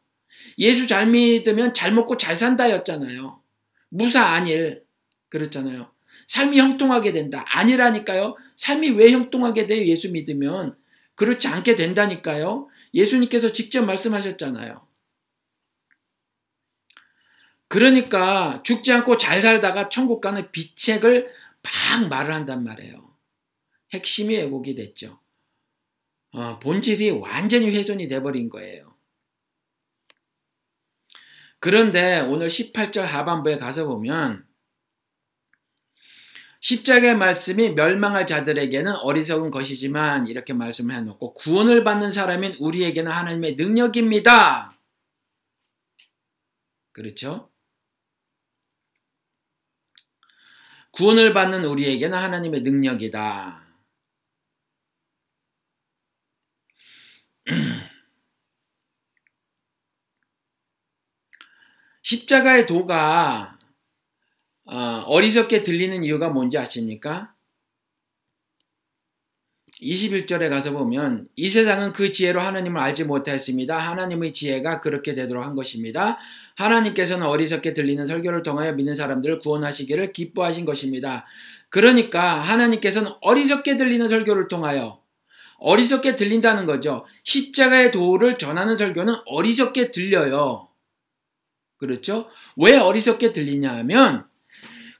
[SPEAKER 2] 예수 잘 믿으면 잘 먹고 잘 산다였잖아요. 무사 안일 그렇잖아요. 삶이 형통하게 된다. 아니라니까요. 삶이 왜 형통하게 돼요? 예수 믿으면 그렇지 않게 된다니까요. 예수님께서 직접 말씀하셨잖아요. 그러니까 죽지 않고 잘 살다가 천국 가는 비책을 막 말을 한단 말이에요. 핵심이 왜곡이 됐죠. 어, 본질이 완전히 훼손이 돼버린 거예요. 그런데 오늘 18절 하반부에 가서 보면 십자가의 말씀이 멸망할 자들에게는 어리석은 것이지만 이렇게 말씀을 해놓고 구원을 받는 사람인 우리에게는 하나님의 능력입니다. 그렇죠? 구원을 받는 우리에게는 하나님의 능력이다. *clears throat* 십자가의 도가 어, 리석게 들리는 이유가 뭔지 아십니까? 21절에 가서 보면 이 세상은 그 지혜로 하나님을 알지 못하였습니다. 하나님의 지혜가 그렇게 되도록 한 것입니다. 하나님께서는 어리석게 들리는 설교를 통하여 믿는 사람들을 구원하시기를 기뻐하신 것입니다. 그러니까 하나님께서는 어리석게 들리는 설교를 통하여 어리석게 들린다는 거죠. 십자가의 도를 전하는 설교는 어리석게 들려요. 그렇죠? 왜 어리석게 들리냐 하면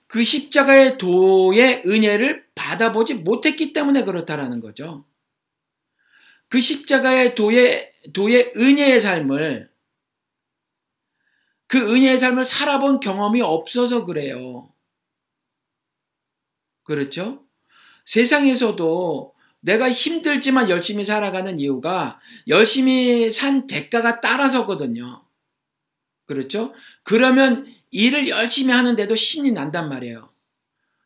[SPEAKER 2] 그 십자가의 도의 은혜를 받아보지 못했기 때문에 그렇다라는 거죠. 그 십자가의 도의, 도의 은혜의 삶을, 그 은혜의 삶을 살아본 경험이 없어서 그래요. 그렇죠? 세상에서도 내가 힘들지만 열심히 살아가는 이유가 열심히 산 대가가 따라서거든요. 그렇죠? 그러면 일을 열심히 하는데도 신이 난단 말이에요.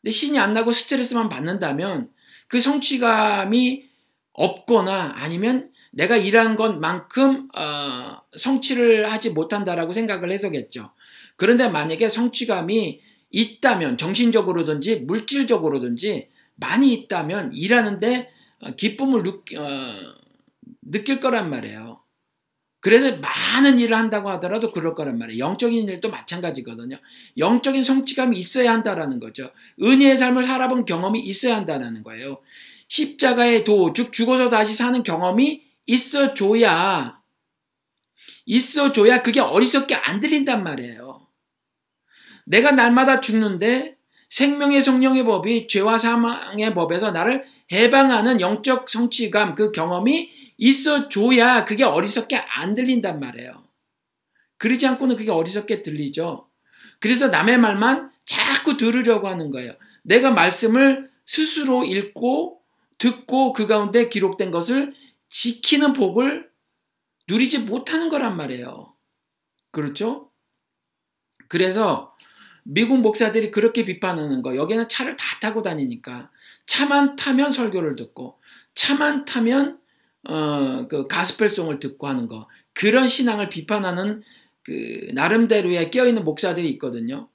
[SPEAKER 2] 근데 신이 안 나고 스트레스만 받는다면 그 성취감이 없거나 아니면 내가 일한 것만큼 어, 성취를 하지 못한다라고 생각을 해서겠죠. 그런데 만약에 성취감이 있다면 정신적으로든지 물질적으로든지 많이 있다면 일하는데 기쁨을 느, 어, 느낄 거란 말이에요. 그래서 많은 일을 한다고 하더라도 그럴 거란 말이에요. 영적인 일도 마찬가지거든요. 영적인 성취감이 있어야 한다라는 거죠. 은혜의 삶을 살아본 경험이 있어야 한다는 거예요. 십자가의 도, 즉 죽어서 다시 사는 경험이 있어줘야 있어줘야 그게 어리석게 안 들린단 말이에요. 내가 날마다 죽는데 생명의 성령의 법이 죄와 사망의 법에서 나를 해방하는 영적 성취감, 그 경험이 있어줘야 그게 어리석게 안 들린단 말이에요. 그러지 않고는 그게 어리석게 들리죠. 그래서 남의 말만 자꾸 들으려고 하는 거예요. 내가 말씀을 스스로 읽고 듣고 그 가운데 기록된 것을 지키는 복을 누리지 못하는 거란 말이에요. 그렇죠? 그래서 미국 목사들이 그렇게 비판하는 거 여기는 차를 다 타고 다니니까 차만 타면 설교를 듣고 차만 타면 어, 그 가스펠송을 듣고 하는 거 그런 신앙을 비판하는 그 나름대로의 껴있는 목사들이 있거든요.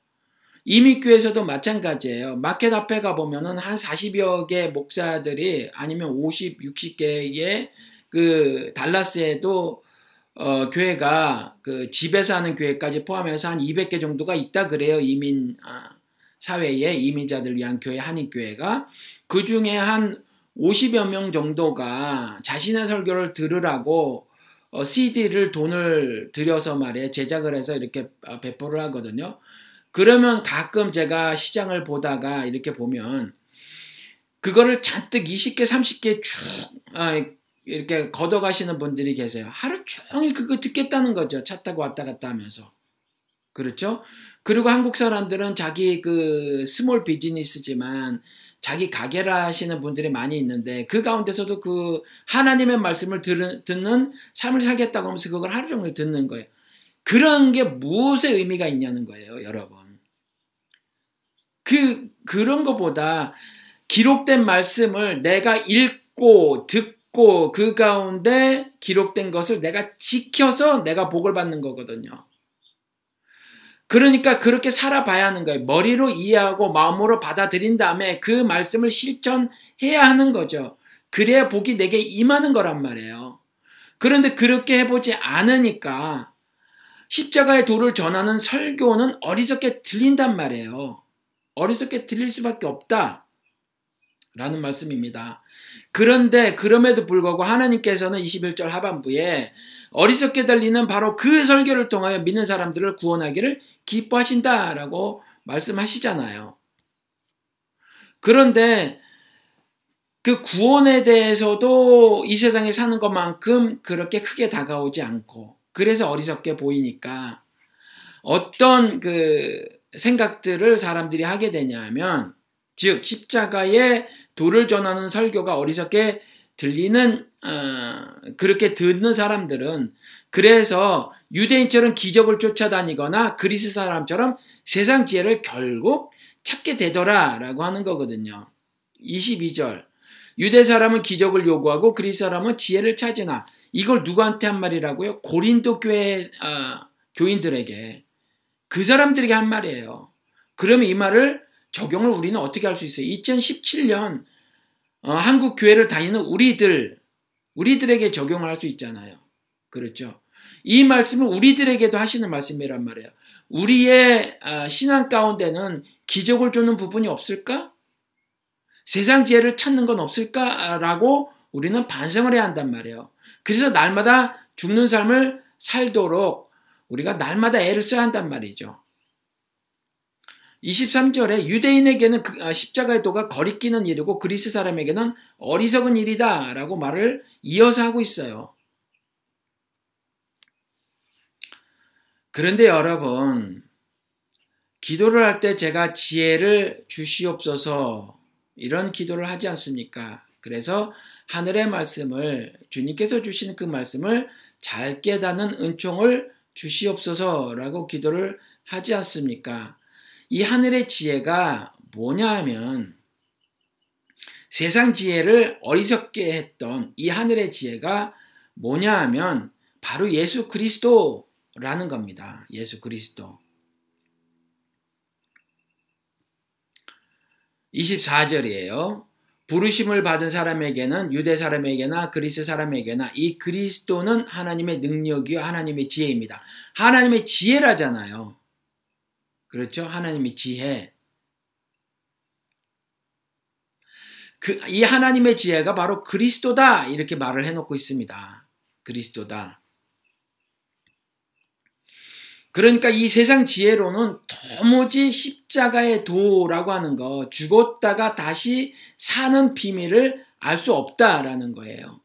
[SPEAKER 2] 이민교에서도 마찬가지예요. 마켓 앞에 가보면은 한 40여 개 목사들이 아니면 50, 60개의 그 달라스에도 어, 교회가 그 집에서 하는 교회까지 포함해서 한 200개 정도가 있다 그래요. 이민 아, 사회에 이민자들 위한 교회 한인교회가 그 중에 한 50여 명 정도가 자신의 설교를 들으라고 어, CD를 돈을 들여서 말이에요. 제작을 해서 이렇게 어, 배포를 하거든요. 그러면 가끔 제가 시장을 보다가 이렇게 보면 그거를 잔뜩 20개, 30개 쭉 아, 이렇게 걷어가시는 분들이 계세요. 하루 종일 그거 듣겠다는 거죠. 차 타고 왔다 갔다 하면서. 그렇죠? 그리고 한국 사람들은 자기 그 small business지만 자기 가게를 하시는 분들이 많이 있는데 그 가운데서도 그 하나님의 말씀을 들은, 듣는 삶을 살겠다고 하면서 그걸 하루 종일 듣는 거예요. 그런 게 무엇의 의미가 있냐는 거예요, 여러분. 그, 그런 것보다 기록된 말씀을 내가 읽고 듣고 그 가운데 기록된 것을 내가 지켜서 내가 복을 받는 거거든요. 그러니까 그렇게 살아봐야 하는 거예요. 머리로 이해하고 마음으로 받아들인 다음에 그 말씀을 실천해야 하는 거죠. 그래야 복이 내게 임하는 거란 말이에요. 그런데 그렇게 해보지 않으니까 십자가의 도를 전하는 설교는 어리석게 들린단 말이에요. 어리석게 들릴 수밖에 없다. 라는 말씀입니다. 그런데 그럼에도 불구하고 하나님께서는 21절 하반부에 어리석게 들리는 바로 그 설교를 통하여 믿는 사람들을 구원하기를 기뻐하신다라고 말씀하시잖아요. 그런데 그 구원에 대해서도 이 세상에 사는 것만큼 그렇게 크게 다가오지 않고 그래서 어리석게 보이니까 어떤 그 생각들을 사람들이 하게 되냐면 즉 십자가의 도를 전하는 설교가 어리석게 들리는 어, 그렇게 듣는 사람들은 그래서 유대인처럼 기적을 쫓아다니거나 그리스 사람처럼 세상 지혜를 결국 찾게 되더라라고 하는 거거든요. 22절. 유대 사람은 기적을 요구하고 그리스 사람은 지혜를 찾으나 이걸 누구한테 한 말이라고요? 고린도 교회 어, 교인들에게 그 사람들에게 한 말이에요. 그러면 이 말을 적용을 우리는 어떻게 할 수 있어요? 2017년 어, 한국 교회를 다니는 우리들 우리들에게 적용을 할 수 있잖아요. 그렇죠? 이 말씀을 우리들에게도 하시는 말씀이란 말이에요. 우리의 아, 신앙 가운데는 기적을 주는 부분이 없을까? 세상 지혜를 찾는 건 없을까라고 우리는 반성을 해야 한단 말이에요. 그래서 날마다 죽는 삶을 살도록 우리가 날마다 애를 써야 한단 말이죠. 23절에 유대인에게는 그, 아, 십자가의 도가 거리끼는 일이고 그리스 사람에게는 어리석은 일이다 라고 말을 이어서 하고 있어요. 그런데 여러분, 기도를 할 때 제가 지혜를 주시옵소서 이런 기도를 하지 않습니까? 그래서 하늘의 말씀을 주님께서 주시는 그 말씀을 잘 깨닫는 은총을 주시옵소서라고 기도를 하지 않습니까? 이 하늘의 지혜가 뭐냐 하면 세상 지혜를 어리석게 했던 이 하늘의 지혜가 뭐냐 하면 바로 예수 그리스도 라는 겁니다. 예수 그리스도. 24절이에요. 부르심을 받은 사람에게는 유대 사람에게나 그리스 사람에게나 이 그리스도는 하나님의 능력이요 하나님의 지혜입니다. 하나님의 지혜라잖아요. 그렇죠? 하나님의 지혜. 그, 이 하나님의 지혜가 바로 그리스도다 이렇게 말을 해놓고 있습니다. 그리스도다. 그러니까 이 세상 지혜로는 도무지 십자가의 도라고 하는 거, 죽었다가 다시 사는 비밀을 알 수 없다라는 거예요.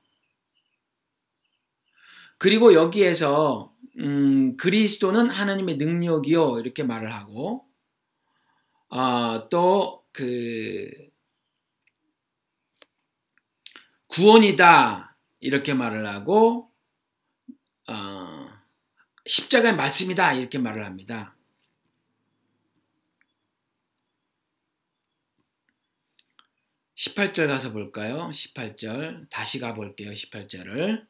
[SPEAKER 2] 그리고 여기에서 음, 그리스도는 하나님의 능력이요 이렇게 말을 하고 어, 또그 구원이다 이렇게 말을 하고 어, 십자가의 말씀이다 이렇게 말을 합니다. 18절 가서 볼까요? 18절 다시 가 볼게요. 18절을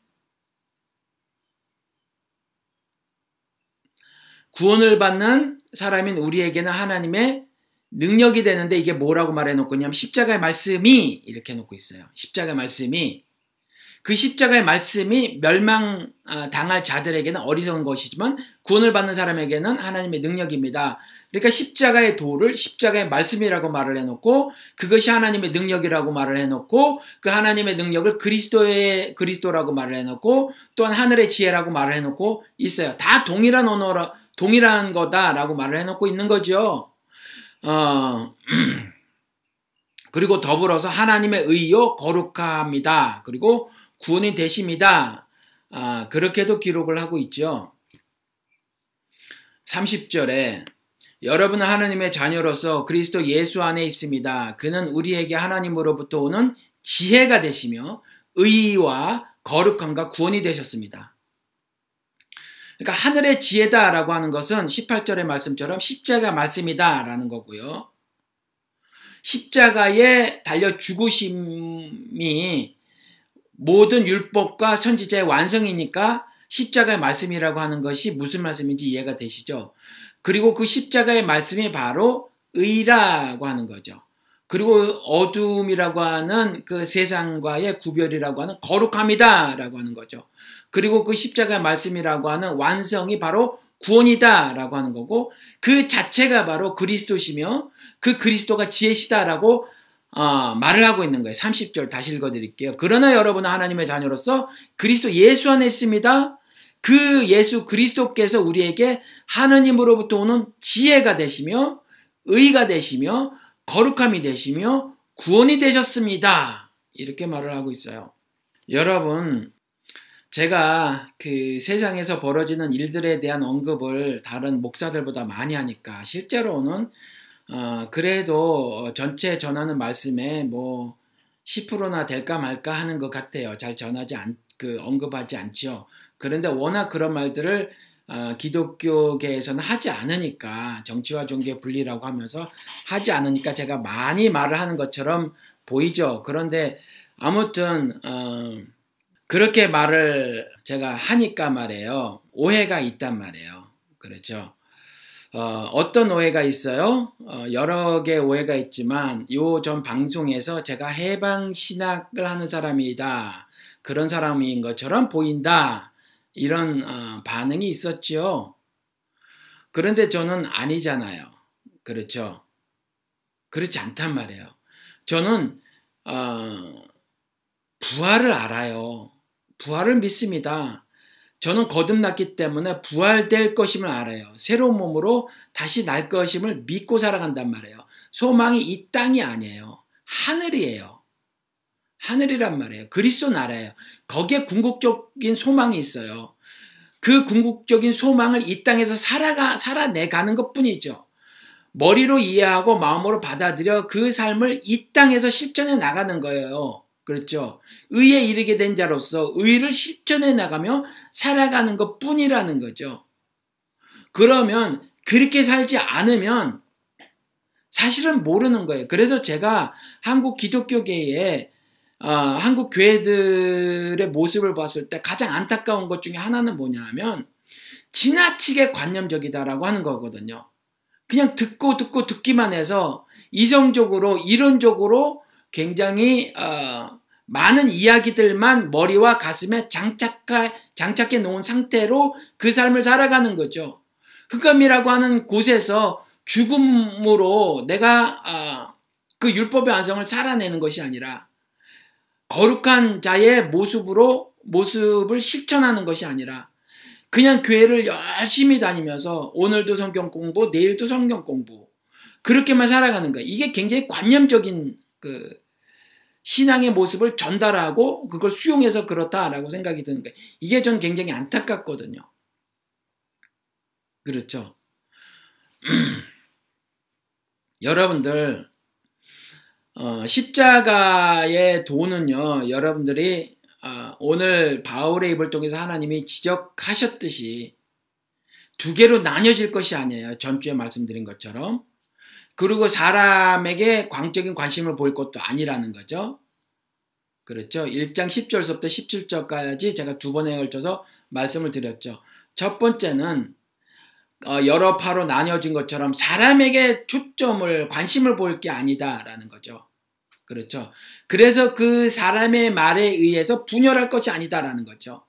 [SPEAKER 2] 구원을 받는 사람인 우리에게는 하나님의 능력이 되는데 이게 뭐라고 말해 놓고 있냐면 십자가의 말씀이 이렇게 놓고 있어요. 십자가의 말씀이 그 십자가의 말씀이 멸망 아, 당할 자들에게는 어리석은 것이지만 구원을 받는 사람에게는 하나님의 능력입니다. 그러니까 십자가의 도를 십자가의 말씀이라고 말을 해놓고 그것이 하나님의 능력이라고 말을 해놓고 그 하나님의 능력을 그리스도의 그리스도라고 말을 해놓고 또한 하늘의 지혜라고 말을 해놓고 있어요. 다 동일한 언어라 동일한 거다라고 말을 해놓고 있는 거죠. 어, *clears throat* 그리고 더불어서 하나님의 의요 거룩합니다. 그리고 구원이 되십니다. 아, 그렇게도 기록을 하고 있죠. 30절에 여러분은 하나님의 자녀로서 그리스도 예수 안에 있습니다. 그는 우리에게 하나님으로부터 오는 지혜가 되시며 의와 거룩함과 구원이 되셨습니다. 그러니까 하늘의 지혜다라고 하는 것은 18절의 말씀처럼 십자가 말씀이다라는 거고요. 십자가에 달려 죽으심이 모든 율법과 선지자의 완성이니까 십자가의 말씀이라고 하는 것이 무슨 말씀인지 이해가 되시죠? 그리고 그 십자가의 말씀이 바로 의라고 하는 거죠. 그리고 어둠이라고 하는 그 세상과의 구별이라고 하는 거룩함이다라고 하는 거죠. 그리고 그 십자가의 말씀이라고 하는 완성이 바로 구원이다라고 하는 거고 그 자체가 바로 그리스도시며 그 그리스도가 지혜시다라고 어, 말을 하고 있는 거예요. 30절 다시 읽어드릴게요. 그러나 여러분은 하나님의 자녀로서 그리스도 예수 안에 있습니다. 그 예수 그리스도께서 우리에게 하느님으로부터 오는 지혜가 되시며 의가 되시며 거룩함이 되시며 구원이 되셨습니다. 이렇게 말을 하고 있어요. 여러분, 제가 그 세상에서 벌어지는 일들에 대한 언급을 다른 목사들보다 많이 하니까 실제로는 어, 그래도 전체 전하는 말씀에 뭐 10%나 될까 말까 하는 것 같아요. 잘 전하지 않, 그 언급하지 않죠. 그런데 워낙 그런 말들을 어, 기독교계에서는 하지 않으니까 정치와 종교 분리라고 하면서 하지 않으니까 제가 많이 말을 하는 것처럼 보이죠. 그런데 아무튼 어, 그렇게 말을 제가 하니까 말이에요. 오해가 있단 말이에요. 그렇죠. 어, 떤 오해가 있어요? 어, 여러 개 오해가 있지만 요 전 방송에서 제가 해방 신학을 하는 사람이다. 그런 사람인 것처럼 보인다. 이런 어, 반응이 있었죠. 그런데 저는 아니잖아요. 그렇죠. 그렇지 않단 말이에요. 저는 어, 부활을 알아요. 부활을 믿습니다. 저는 거듭났기 때문에 부활될 것임을 알아요. 새로운 몸으로 다시 날 것임을 믿고 살아간단 말이에요. 소망이 이 땅이 아니에요. 하늘이에요. 하늘이란 말이에요. 그리스도 나라예요. 거기에 궁극적인 소망이 있어요. 그 궁극적인 소망을 이 땅에서 살아가, 살아내가는 것 뿐이죠. 머리로 이해하고 마음으로 받아들여 그 삶을 이 땅에서 실천해 나가는 거예요. 그렇죠. 의에 이르게 된 자로서 의를 실천해 나가며 살아가는 것 뿐이라는 거죠. 그러면 그렇게 살지 않으면 사실은 모르는 거예요. 그래서 제가 한국 기독교계에 어, 한국 교회들의 모습을 봤을 때 가장 안타까운 것 중에 하나는 뭐냐면 지나치게 관념적이다라고 하는 거거든요. 그냥 듣고 듣고 듣기만 해서 이성적으로 이론적으로 굉장히 어, 많은 이야기들만 머리와 가슴에 장착해, 장착해 놓은 상태로 그 삶을 살아가는 거죠. 흑암이라고 하는 곳에서 죽음으로 내가 어, 그 율법의 완성을 살아내는 것이 아니라 거룩한 자의 모습으로 모습을 실천하는 것이 아니라 그냥 교회를 열심히 다니면서 오늘도 성경 공부, 내일도 성경 공부 그렇게만 살아가는 거예요. 이게 굉장히 관념적인 그 신앙의 모습을 전달하고 그걸 수용해서 그렇다라고 생각이 드는 거예요. 이게 전 굉장히 안타깝거든요. 그렇죠. *clears throat* 여러분들 어, 십자가의 도는요, 여러분들이 어, 오늘 바울의 입을 통해서 하나님이 지적하셨듯이 두 개로 나뉘어질 것이 아니에요. 전주에 말씀드린 것처럼. 그리고 사람에게 광적인 관심을 보일 것도 아니라는 거죠. 그렇죠. 1장 10절부터 17절까지 제가 두 번에 걸쳐서 말씀을 드렸죠. 첫 번째는 어, 여러 파로 나뉘어진 것처럼 사람에게 초점을 관심을 보일 게 아니다라는 거죠. 그렇죠. 그래서 그 사람의 말에 의해서 분열할 것이 아니다라는 거죠.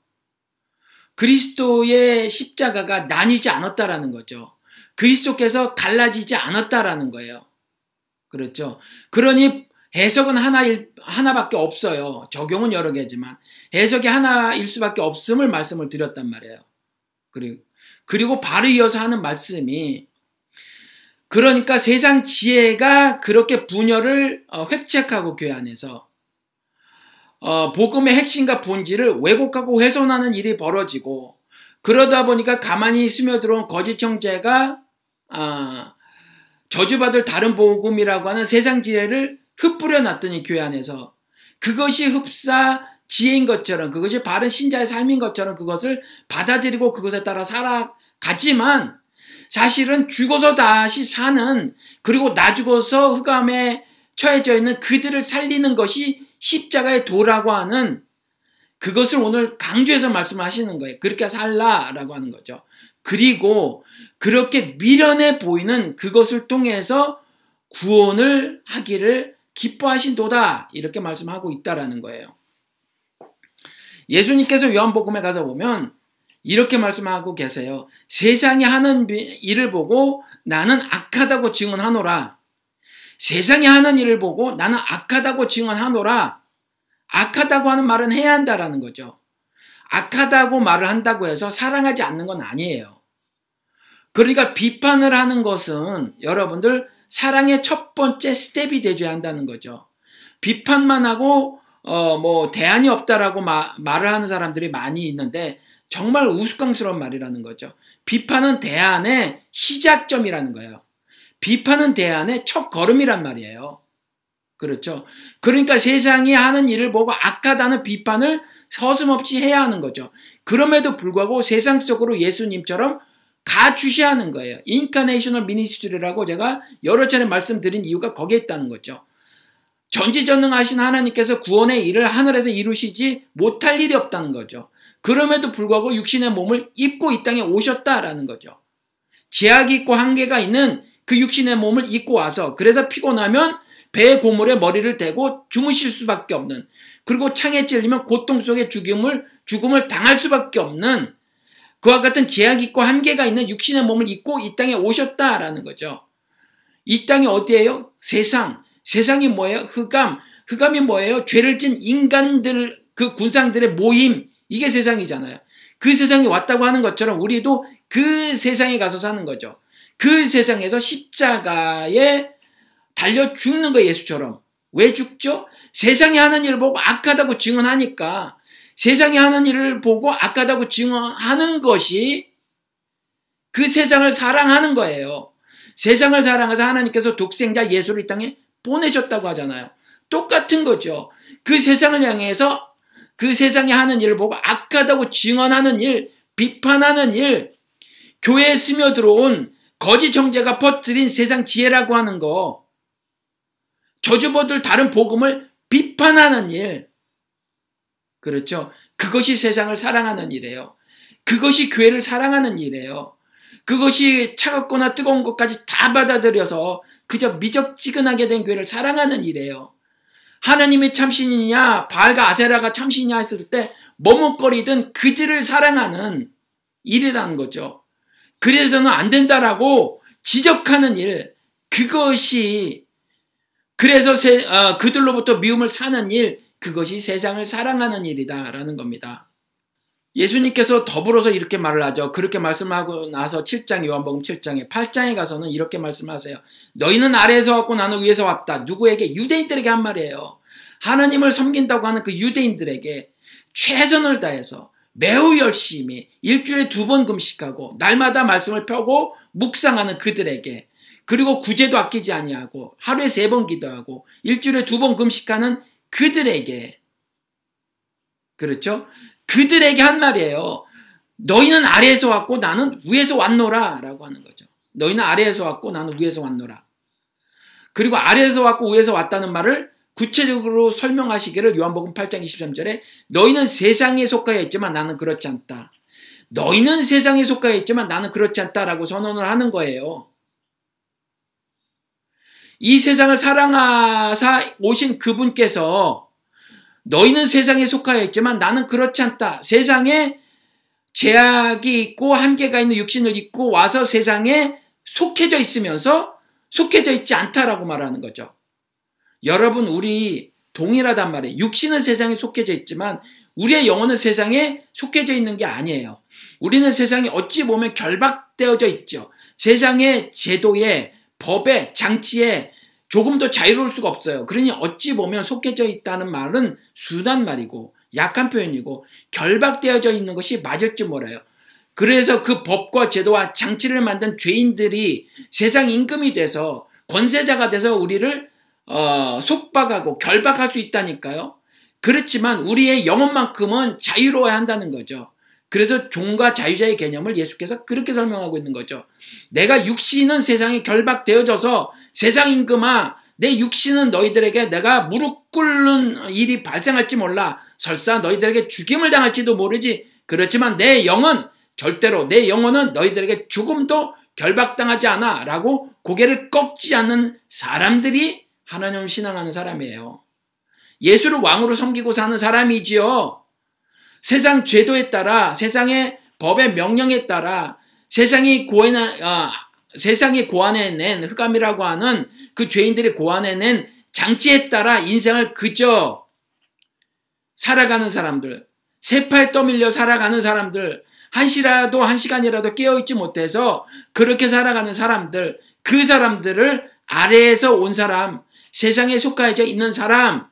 [SPEAKER 2] 그리스도의 십자가가 나뉘지 않았다라는 거죠. 그리스도께서 갈라지지 않았다라는 거예요. 그렇죠. 그러니 해석은 하나일, 하나밖에 없어요. 적용은 여러 개지만 해석이 하나일 수밖에 없음을 말씀을 드렸단 말이에요. 그리고, 그리고 바로 이어서 하는 말씀이 그러니까 세상 지혜가 그렇게 분열을 어, 획책하고 교회 안에서 어, 복음의 핵심과 본질을 왜곡하고 훼손하는 일이 벌어지고 그러다 보니까 가만히 스며들어온 거짓 형제가 아, 저주받을 다른 복음이라고 하는 세상 지혜를 흩뿌려 놨더니 교회 안에서 그것이 흡사 지혜인 것처럼 그것이 바른 신자의 삶인 것처럼 그것을 받아들이고 그것에 따라 살아가지만 사실은 죽어서 다시 사는 그리고 나 죽어서 흑암에 처해져 있는 그들을 살리는 것이 십자가의 도라고 하는 그것을 오늘 강조해서 말씀을 하시는 거예요. 그렇게 살라라고 하는 거죠. 그리고 그렇게 미련해 보이는 그것을 통해서 구원을 하기를 기뻐하신도다 이렇게 말씀하고 있다라는 거예요. 예수님께서 요한복음에 가서 보면 이렇게 말씀하고 계세요. 세상이 하는 일을 보고 나는 악하다고 증언하노라. 세상이 하는 일을 보고 나는 악하다고 증언하노라. 악하다고 하는 말은 해야 한다라는 거죠. 악하다고 말을 한다고 해서 사랑하지 않는 건 아니에요. 그러니까 비판을 하는 것은 여러분들 사랑의 첫 번째 스텝이 되줘야 한다는 거죠. 비판만 하고 어 뭐 대안이 없다라고 마, 말을 하는 사람들이 많이 있는데 정말 우스꽝스러운 말이라는 거죠. 비판은 대안의 시작점이라는 거예요. 비판은 대안의 첫 걸음이란 말이에요. 그렇죠. 그러니까 세상이 하는 일을 보고 악하다는 비판을 서슴없이 해야 하는 거죠. 그럼에도 불구하고 세상 속으로 예수님처럼 가주셔야 하는 거예요. incarnational ministry라고 제가 여러 차례 말씀드린 이유가 거기에 있다는 거죠. 전지전능하신 하나님께서 구원의 일을 하늘에서 이루시지 못할 일이 없다는 거죠. 그럼에도 불구하고 육신의 몸을 입고 이 땅에 오셨다라는 거죠. 제약이 있고 한계가 있는 그 육신의 몸을 입고 와서 그래서 피곤하면 배 고물에 머리를 대고 주무실 수밖에 없는 그리고 창에 찔리면 고통 속에 죽음을 죽음을 당할 수밖에 없는 그와 같은 제약이 있고 한계가 있는 육신의 몸을 입고 이 땅에 오셨다라는 거죠. 이 땅이 어디예요? 세상. 세상이 뭐예요? 흑암. 흑암이 뭐예요? 죄를 진 인간들 그 군상들의 모임. 이게 세상이잖아요. 그 세상에 왔다고 하는 것처럼 우리도 그 세상에 가서 사는 거죠. 그 세상에서 십자가에 달려 죽는 거 예수처럼. 왜 죽죠? 세상이 하는 일을 보고 악하다고 증언하니까 세상이 하는 일을 보고 악하다고 증언하는 것이 그 세상을 사랑하는 거예요. 세상을 사랑해서 하나님께서 독생자 예수를 이 땅에 보내셨다고 하잖아요. 똑같은 거죠. 그 세상을 향해서 그 세상에 하는 일을 보고 악하다고 증언하는 일, 비판하는 일, 교회에 스며들어온 거짓 정제가 퍼뜨린 세상 지혜라고 하는 거, 저주받을 다른 복음을 비판하는 일, 그렇죠. 그것이 세상을 사랑하는 일이에요. 그것이 교회를 사랑하는 일이에요. 그것이 차갑거나 뜨거운 것까지 다 받아들여서 그저 미적지근하게 된 교회를 사랑하는 일이에요. 하나님이 참신이냐 바알과 아세라가 참신이냐 했을 때 머뭇거리던 그들을 사랑하는 일이라는 거죠. 그래서는 안 된다라고 지적하는 일 그것이 그래서 세, 어, 그들로부터 미움을 사는 일 그것이 세상을 사랑하는 일이다라는 겁니다. 예수님께서 더불어서 이렇게 말을 하죠. 그렇게 말씀하고 나서 7장 요한복음 7장에 8장에 가서는 이렇게 말씀하세요. 너희는 아래에서 왔고 나는 위에서 왔다. 누구에게 유대인들에게 한 말이에요. 하나님을 섬긴다고 하는 그 유대인들에게 최선을 다해서 매우 열심히 일주일에 두 번 금식하고 날마다 말씀을 펴고 묵상하는 그들에게 그리고 구제도 아끼지 아니하고 하루에 세 번 기도하고 일주일에 두 번 금식하는 그들에게 그렇죠? 그들에게 한 말이에요. 너희는 아래에서 왔고 나는 위에서 왔노라 라고 하는 거죠. 너희는 아래에서 왔고 나는 위에서 왔노라. 그리고 아래에서 왔고 위에서 왔다는 말을 구체적으로 설명하시기를 요한복음 8장 23절에 너희는 세상에 속하여 있지만 나는 그렇지 않다. 너희는 세상에 속하여 있지만 나는 그렇지 않다라고 선언을 하는 거예요. 이 세상을 사랑하사 오신 그분께서 너희는 세상에 속하여 있지만 나는 그렇지 않다. 세상에 제약이 있고 한계가 있는 육신을 입고 와서 세상에 속해져 있으면서 속해져 있지 않다라고 말하는 거죠. 여러분, 우리 동일하단 말이에요. 육신은 세상에 속해져 있지만 우리의 영혼은 세상에 속해져 있는 게 아니에요. 우리는 세상에 어찌 보면 결박되어져 있죠. 세상의 제도에, 법에, 장치에 조금도 자유로울 수가 없어요. 그러니 어찌 보면 속해져 있다는 말은 순한 말이고 약한 표현이고 결박되어져 있는 것이 맞을지 몰라요. 그래서 그 법과 제도와 장치를 만든 죄인들이 세상 임금이 돼서 권세자가 돼서 우리를 어, 속박하고 결박할 수 있다니까요. 그렇지만 우리의 영혼만큼은 자유로워야 한다는 거죠. 그래서 종과 자유자의 개념을 예수께서 그렇게 설명하고 있는 거죠. 내가 육신은 세상에 결박되어져서 세상 임금아 내 육신은 너희들에게 내가 무릎 꿇는 일이 발생할지 몰라. 설사 너희들에게 죽임을 당할지도 모르지. 그렇지만 내 영은 절대로 내 영혼은 너희들에게 죽음도 결박당하지 않아. 라고 고개를 꺾지 않는 사람들이 하나님을 신앙하는 사람이에요. 예수를 왕으로 섬기고 사는 사람이지요. 세상 제도에 따라 세상의 법의 명령에 따라 세상이 고해 어, 세상이 고안해낸 흑암이라고 하는 그 죄인들이 고안해낸 장치에 따라 인생을 그저 살아가는 사람들, 세파에 떠밀려 살아가는 사람들, 한시라도 한 시간이라도 깨어있지 못해서 그렇게 살아가는 사람들, 그 사람들을 아래에서 온 사람, 세상에 속하여 있는 사람,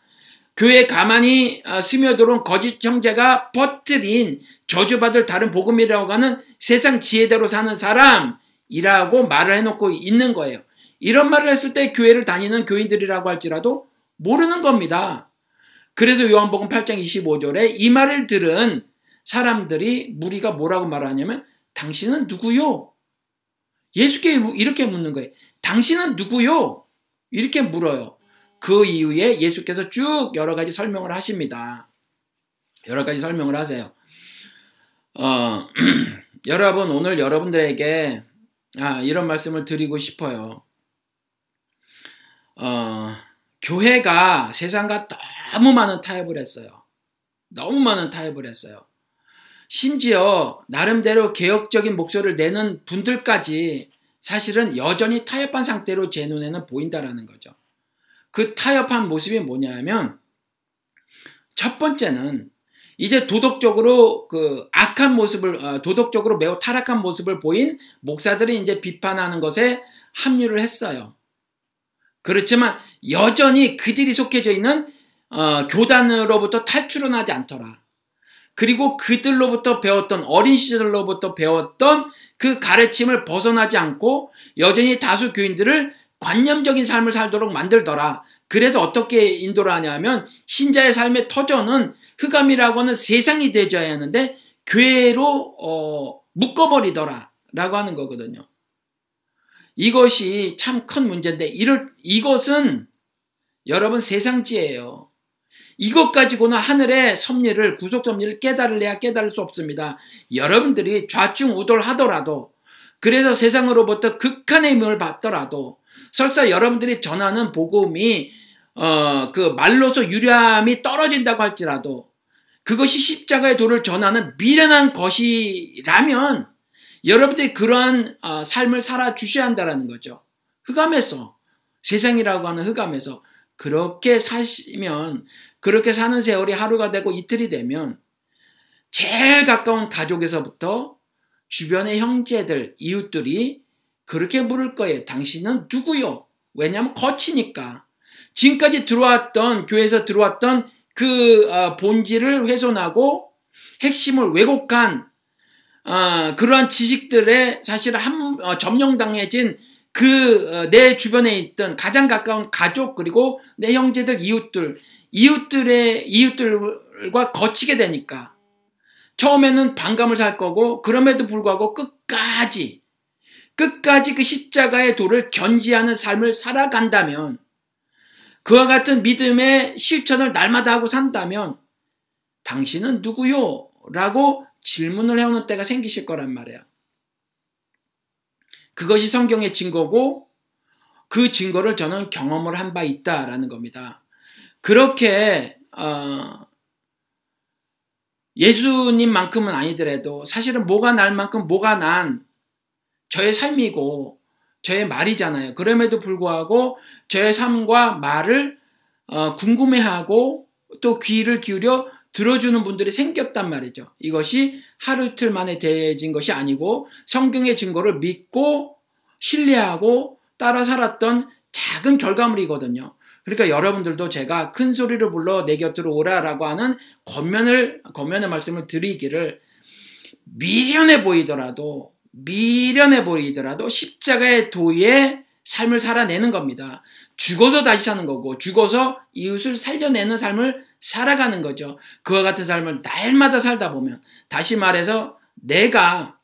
[SPEAKER 2] 교회 가만히 어, 스며들어온 거짓 형제가 퍼뜨린 저주받을 다른 복음이라고 하는 세상 지혜대로 사는 사람이라고 말을 해놓고 있는 거예요. 이런 말을 했을 때 교회를 다니는 교인들이라고 할지라도 모르는 겁니다. 그래서 요한복음 8장 25절에 이 말을 들은 사람들이 무리가 뭐라고 말하냐면 당신은 누구요? 예수께 이렇게 묻는 거예요. 당신은 누구요? 이렇게 물어요. 그 이후에 예수께서 쭉 여러 가지 설명을 하십니다. 여러 가지 설명을 하세요. 어, *clears throat* 여러분, 오늘 여러분들에게 아, 이런 말씀을 드리고 싶어요. 어, 교회가 세상과 너무 많은 타협을 했어요. 너무 많은 타협을 했어요. 심지어 나름대로 개혁적인 목소리를 내는 분들까지 사실은 여전히 타협한 상태로 제 눈에는 보인다라는 거죠. 그 타협한 모습이 뭐냐면 첫 번째는 이제 도덕적으로 그 악한 모습을 어, 도덕적으로 매우 타락한 모습을 보인 목사들이 이제 비판하는 것에 합류를 했어요. 그렇지만 여전히 그들이 속해져 있는 어, 교단으로부터 탈출은 하지 않더라. 그리고 그들로부터 배웠던 어린 시절로부터 배웠던 그 가르침을 벗어나지 않고 여전히 다수 교인들을 관념적인 삶을 살도록 만들더라. 그래서 어떻게 인도를 하냐면 신자의 삶의 터전은 흑암이라고 하는 세상이 되져야 하는데 교회로 어, 묶어버리더라 라고 하는 거거든요. 이것이 참 큰 문제인데 이럴, 이것은 여러분 세상지예요. 이것 가지고는 하늘의 섭리를 구속 섭리를 깨달을래야 깨달을 수 없습니다. 여러분들이 좌충우돌하더라도 그래서 세상으로부터 극한의 힘을 받더라도 설사 여러분들이 전하는 복음이 어, 그 말로서 유리함이 떨어진다고 할지라도 그것이 십자가의 도를 전하는 미련한 것이라면 여러분들이 그러한 어, 삶을 살아 주셔야 한다는 거죠. 흑암에서 세상이라고 하는 흑암에서 그렇게 사시면 그렇게 사는 세월이 하루가 되고 이틀이 되면 제일 가까운 가족에서부터 주변의 형제들, 이웃들이 그렇게 물을 거예요. 당신은 누구요? 왜냐하면 거치니까. 지금까지 들어왔던, 교회에서 들어왔던 그 어, 본질을 훼손하고 핵심을 왜곡한 어, 그러한 지식들에 사실 한 어, 점령당해진 그내 어, 주변에 있던 가장 가까운 가족 그리고 내 형제들 이웃들 이웃들의 이웃들과 거치게 되니까 처음에는 반감을 살 거고 그럼에도 불구하고 끝까지 끝까지 그 십자가의 도를 견지하는 삶을 살아간다면 그와 같은 믿음의 실천을 날마다 하고 산다면 당신은 누구요? 라고 질문을 해오는 때가 생기실 거란 말이에요. 그것이 성경의 증거고 그 증거를 저는 경험을 한 바 있다라는 겁니다. 그렇게 어, 예수님만큼은 아니더라도 사실은 뭐가 날 만큼 뭐가 난 저의 삶이고 저의 말이잖아요. 그럼에도 불구하고 저의 삶과 말을 어, 궁금해하고 또 귀를 기울여 들어주는 분들이 생겼단 말이죠. 이것이 하루 이틀 만에 되어진 것이 아니고 성경의 증거를 믿고 신뢰하고 따라 살았던 작은 결과물이거든요. 그러니까 여러분들도 제가 큰 소리를 불러 내 곁으로 오라라고 하는 겉면을 겉면의 말씀을 드리기를 미련해 보이더라도 미련해 보이더라도 십자가의 도의 삶을 살아내는 겁니다. 죽어서 다시 사는 거고 죽어서 이웃을 살려내는 삶을 살아가는 거죠. 그와 같은 삶을 날마다 살다 보면 다시 말해서 내가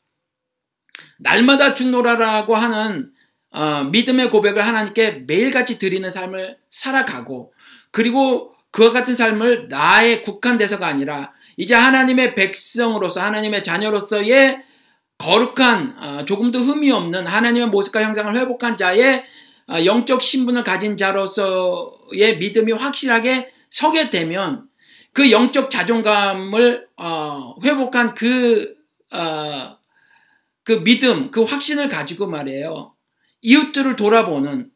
[SPEAKER 2] 날마다 죽노라라고 하는 어, 믿음의 고백을 하나님께 매일같이 드리는 삶을 살아가고 그리고 그와 같은 삶을 나의 국한돼서가 아니라 이제 하나님의 백성으로서 하나님의 자녀로서의 거룩한 어, 조금도 흠이 없는 하나님의 모습과 형상을 회복한 자의 어, 영적 신분을 가진 자로서의 믿음이 확실하게 서게 되면 그 영적 자존감을 어, 회복한 그, 어, 그 믿음, 그 확신을 가지고 말이에요. 이웃들을 돌아보는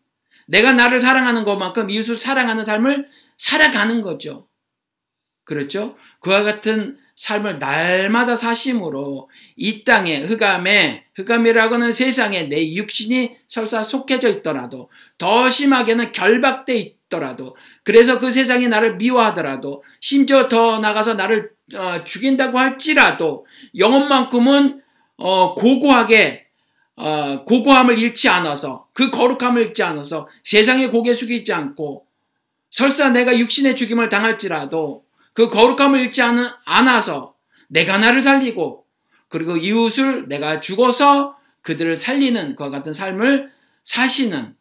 [SPEAKER 2] 내가 나를 사랑하는 것만큼 이웃을 사랑하는 삶을 살아가는 거죠. 그렇죠? 그와 같은 삶을 날마다 사심으로 이 땅에 흑암에 흑암이라고는 세상에 내 육신이 설사 속해져 있더라도 더 심하게는 결박돼 있더라도 그래서 그 세상이 나를 미워하더라도 심지어 더 나가서 나를 어, 죽인다고 할지라도 영혼만큼은 어, 고고하게 어, 고고함을 잃지 않아서 그 거룩함을 잃지 않아서 세상에 고개 숙이지 않고 설사 내가 육신의 죽임을 당할지라도 그 거룩함을 잃지 않아서 내가 나를 살리고 그리고 이웃을 내가 죽어서 그들을 살리는 그와 같은 삶을 사시는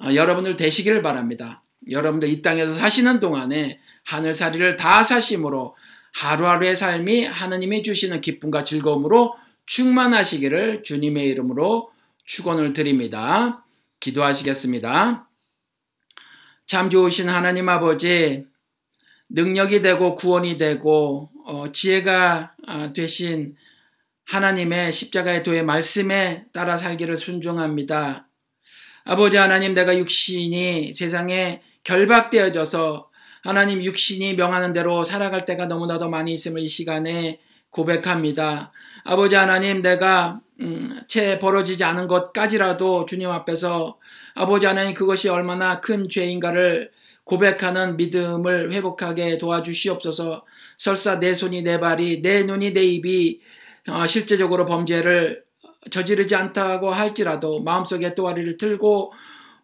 [SPEAKER 2] 어, 여러분들 되시기를 바랍니다. 여러분들 이 땅에서 사시는 동안에 하늘살이를 다 사심으로 하루하루의 삶이 하느님이 주시는 기쁨과 즐거움으로 충만하시기를 주님의 이름으로 축원을 드립니다. 기도하시겠습니다. 참 좋으신 하나님 아버지 능력이 되고 구원이 되고 어, 지혜가 아, 되신 하나님의 십자가의 도의 말씀에 따라 살기를 순종합니다. 아버지 하나님 내가 육신이 세상에 결박되어져서 하나님 육신이 명하는 대로 살아갈 때가 너무나도 많이 있음을 이 시간에 고백합니다. 아버지 하나님 내가 음, 채 벌어지지 않은 것까지라도 주님 앞에서 아버지 하나님 그것이 얼마나 큰 죄인가를 고백하는 믿음을 회복하게 도와주시옵소서. 설사 내 손이 내 발이 내 눈이 내 입이 어, 실제적으로 범죄를 저지르지 않다고 할지라도 마음속에 또아리를 들고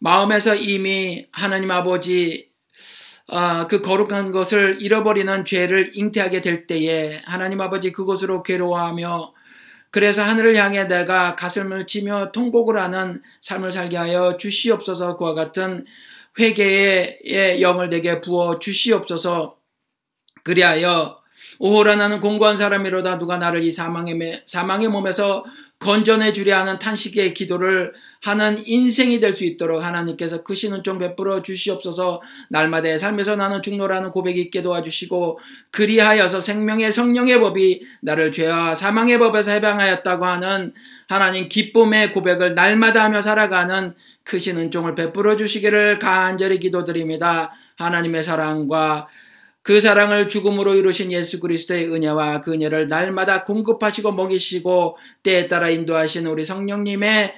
[SPEAKER 2] 마음에서 이미 하나님 아버지 어, 그 거룩한 것을 잃어버리는 죄를 잉태하게 될 때에 하나님 아버지 그곳으로 괴로워하며 그래서 하늘을 향해 내가 가슴을 치며 통곡을 하는 삶을 살게 하여 주시옵소서. 그와 같은 회개의 영을 내게 부어 주시옵소서. 그리하여 오호라 나는 공고한 사람이로다. 누가 나를 이 사망의, 사망의 몸에서 건전해 주려 하는 탄식의 기도를 하는 인생이 될 수 있도록 하나님께서 크신 은총 베풀어 주시옵소서. 날마다 삶에서 나는 죽노라는 고백이 있게 도와주시고 그리하여서 생명의 성령의 법이 나를 죄와 사망의 법에서 해방하였다고 하는 하나님 기쁨의 고백을 날마다 하며 살아가는 크신 은총을 베풀어 주시기를 간절히 기도드립니다. 하나님의 사랑과 그 사랑을 죽음으로 이루신 예수 그리스도의 은혜와 그 은혜를 날마다 공급하시고 먹이시고 때에 따라 인도하시는 우리 성령님의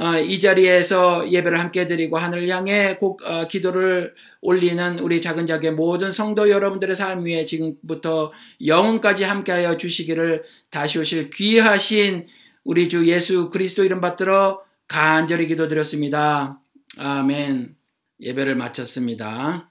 [SPEAKER 2] 어, 이 자리에서 예배를 함께 드리고 하늘을 향해 꼭 어, 기도를 올리는 우리 작은 자의 모든 성도 여러분들의 삶 위에 지금부터 영원까지 함께하여 주시기를 다시 오실 귀하신 우리 주 예수 그리스도 이름 받들어 간절히 기도드렸습니다. 아멘. 예배를 마쳤습니다.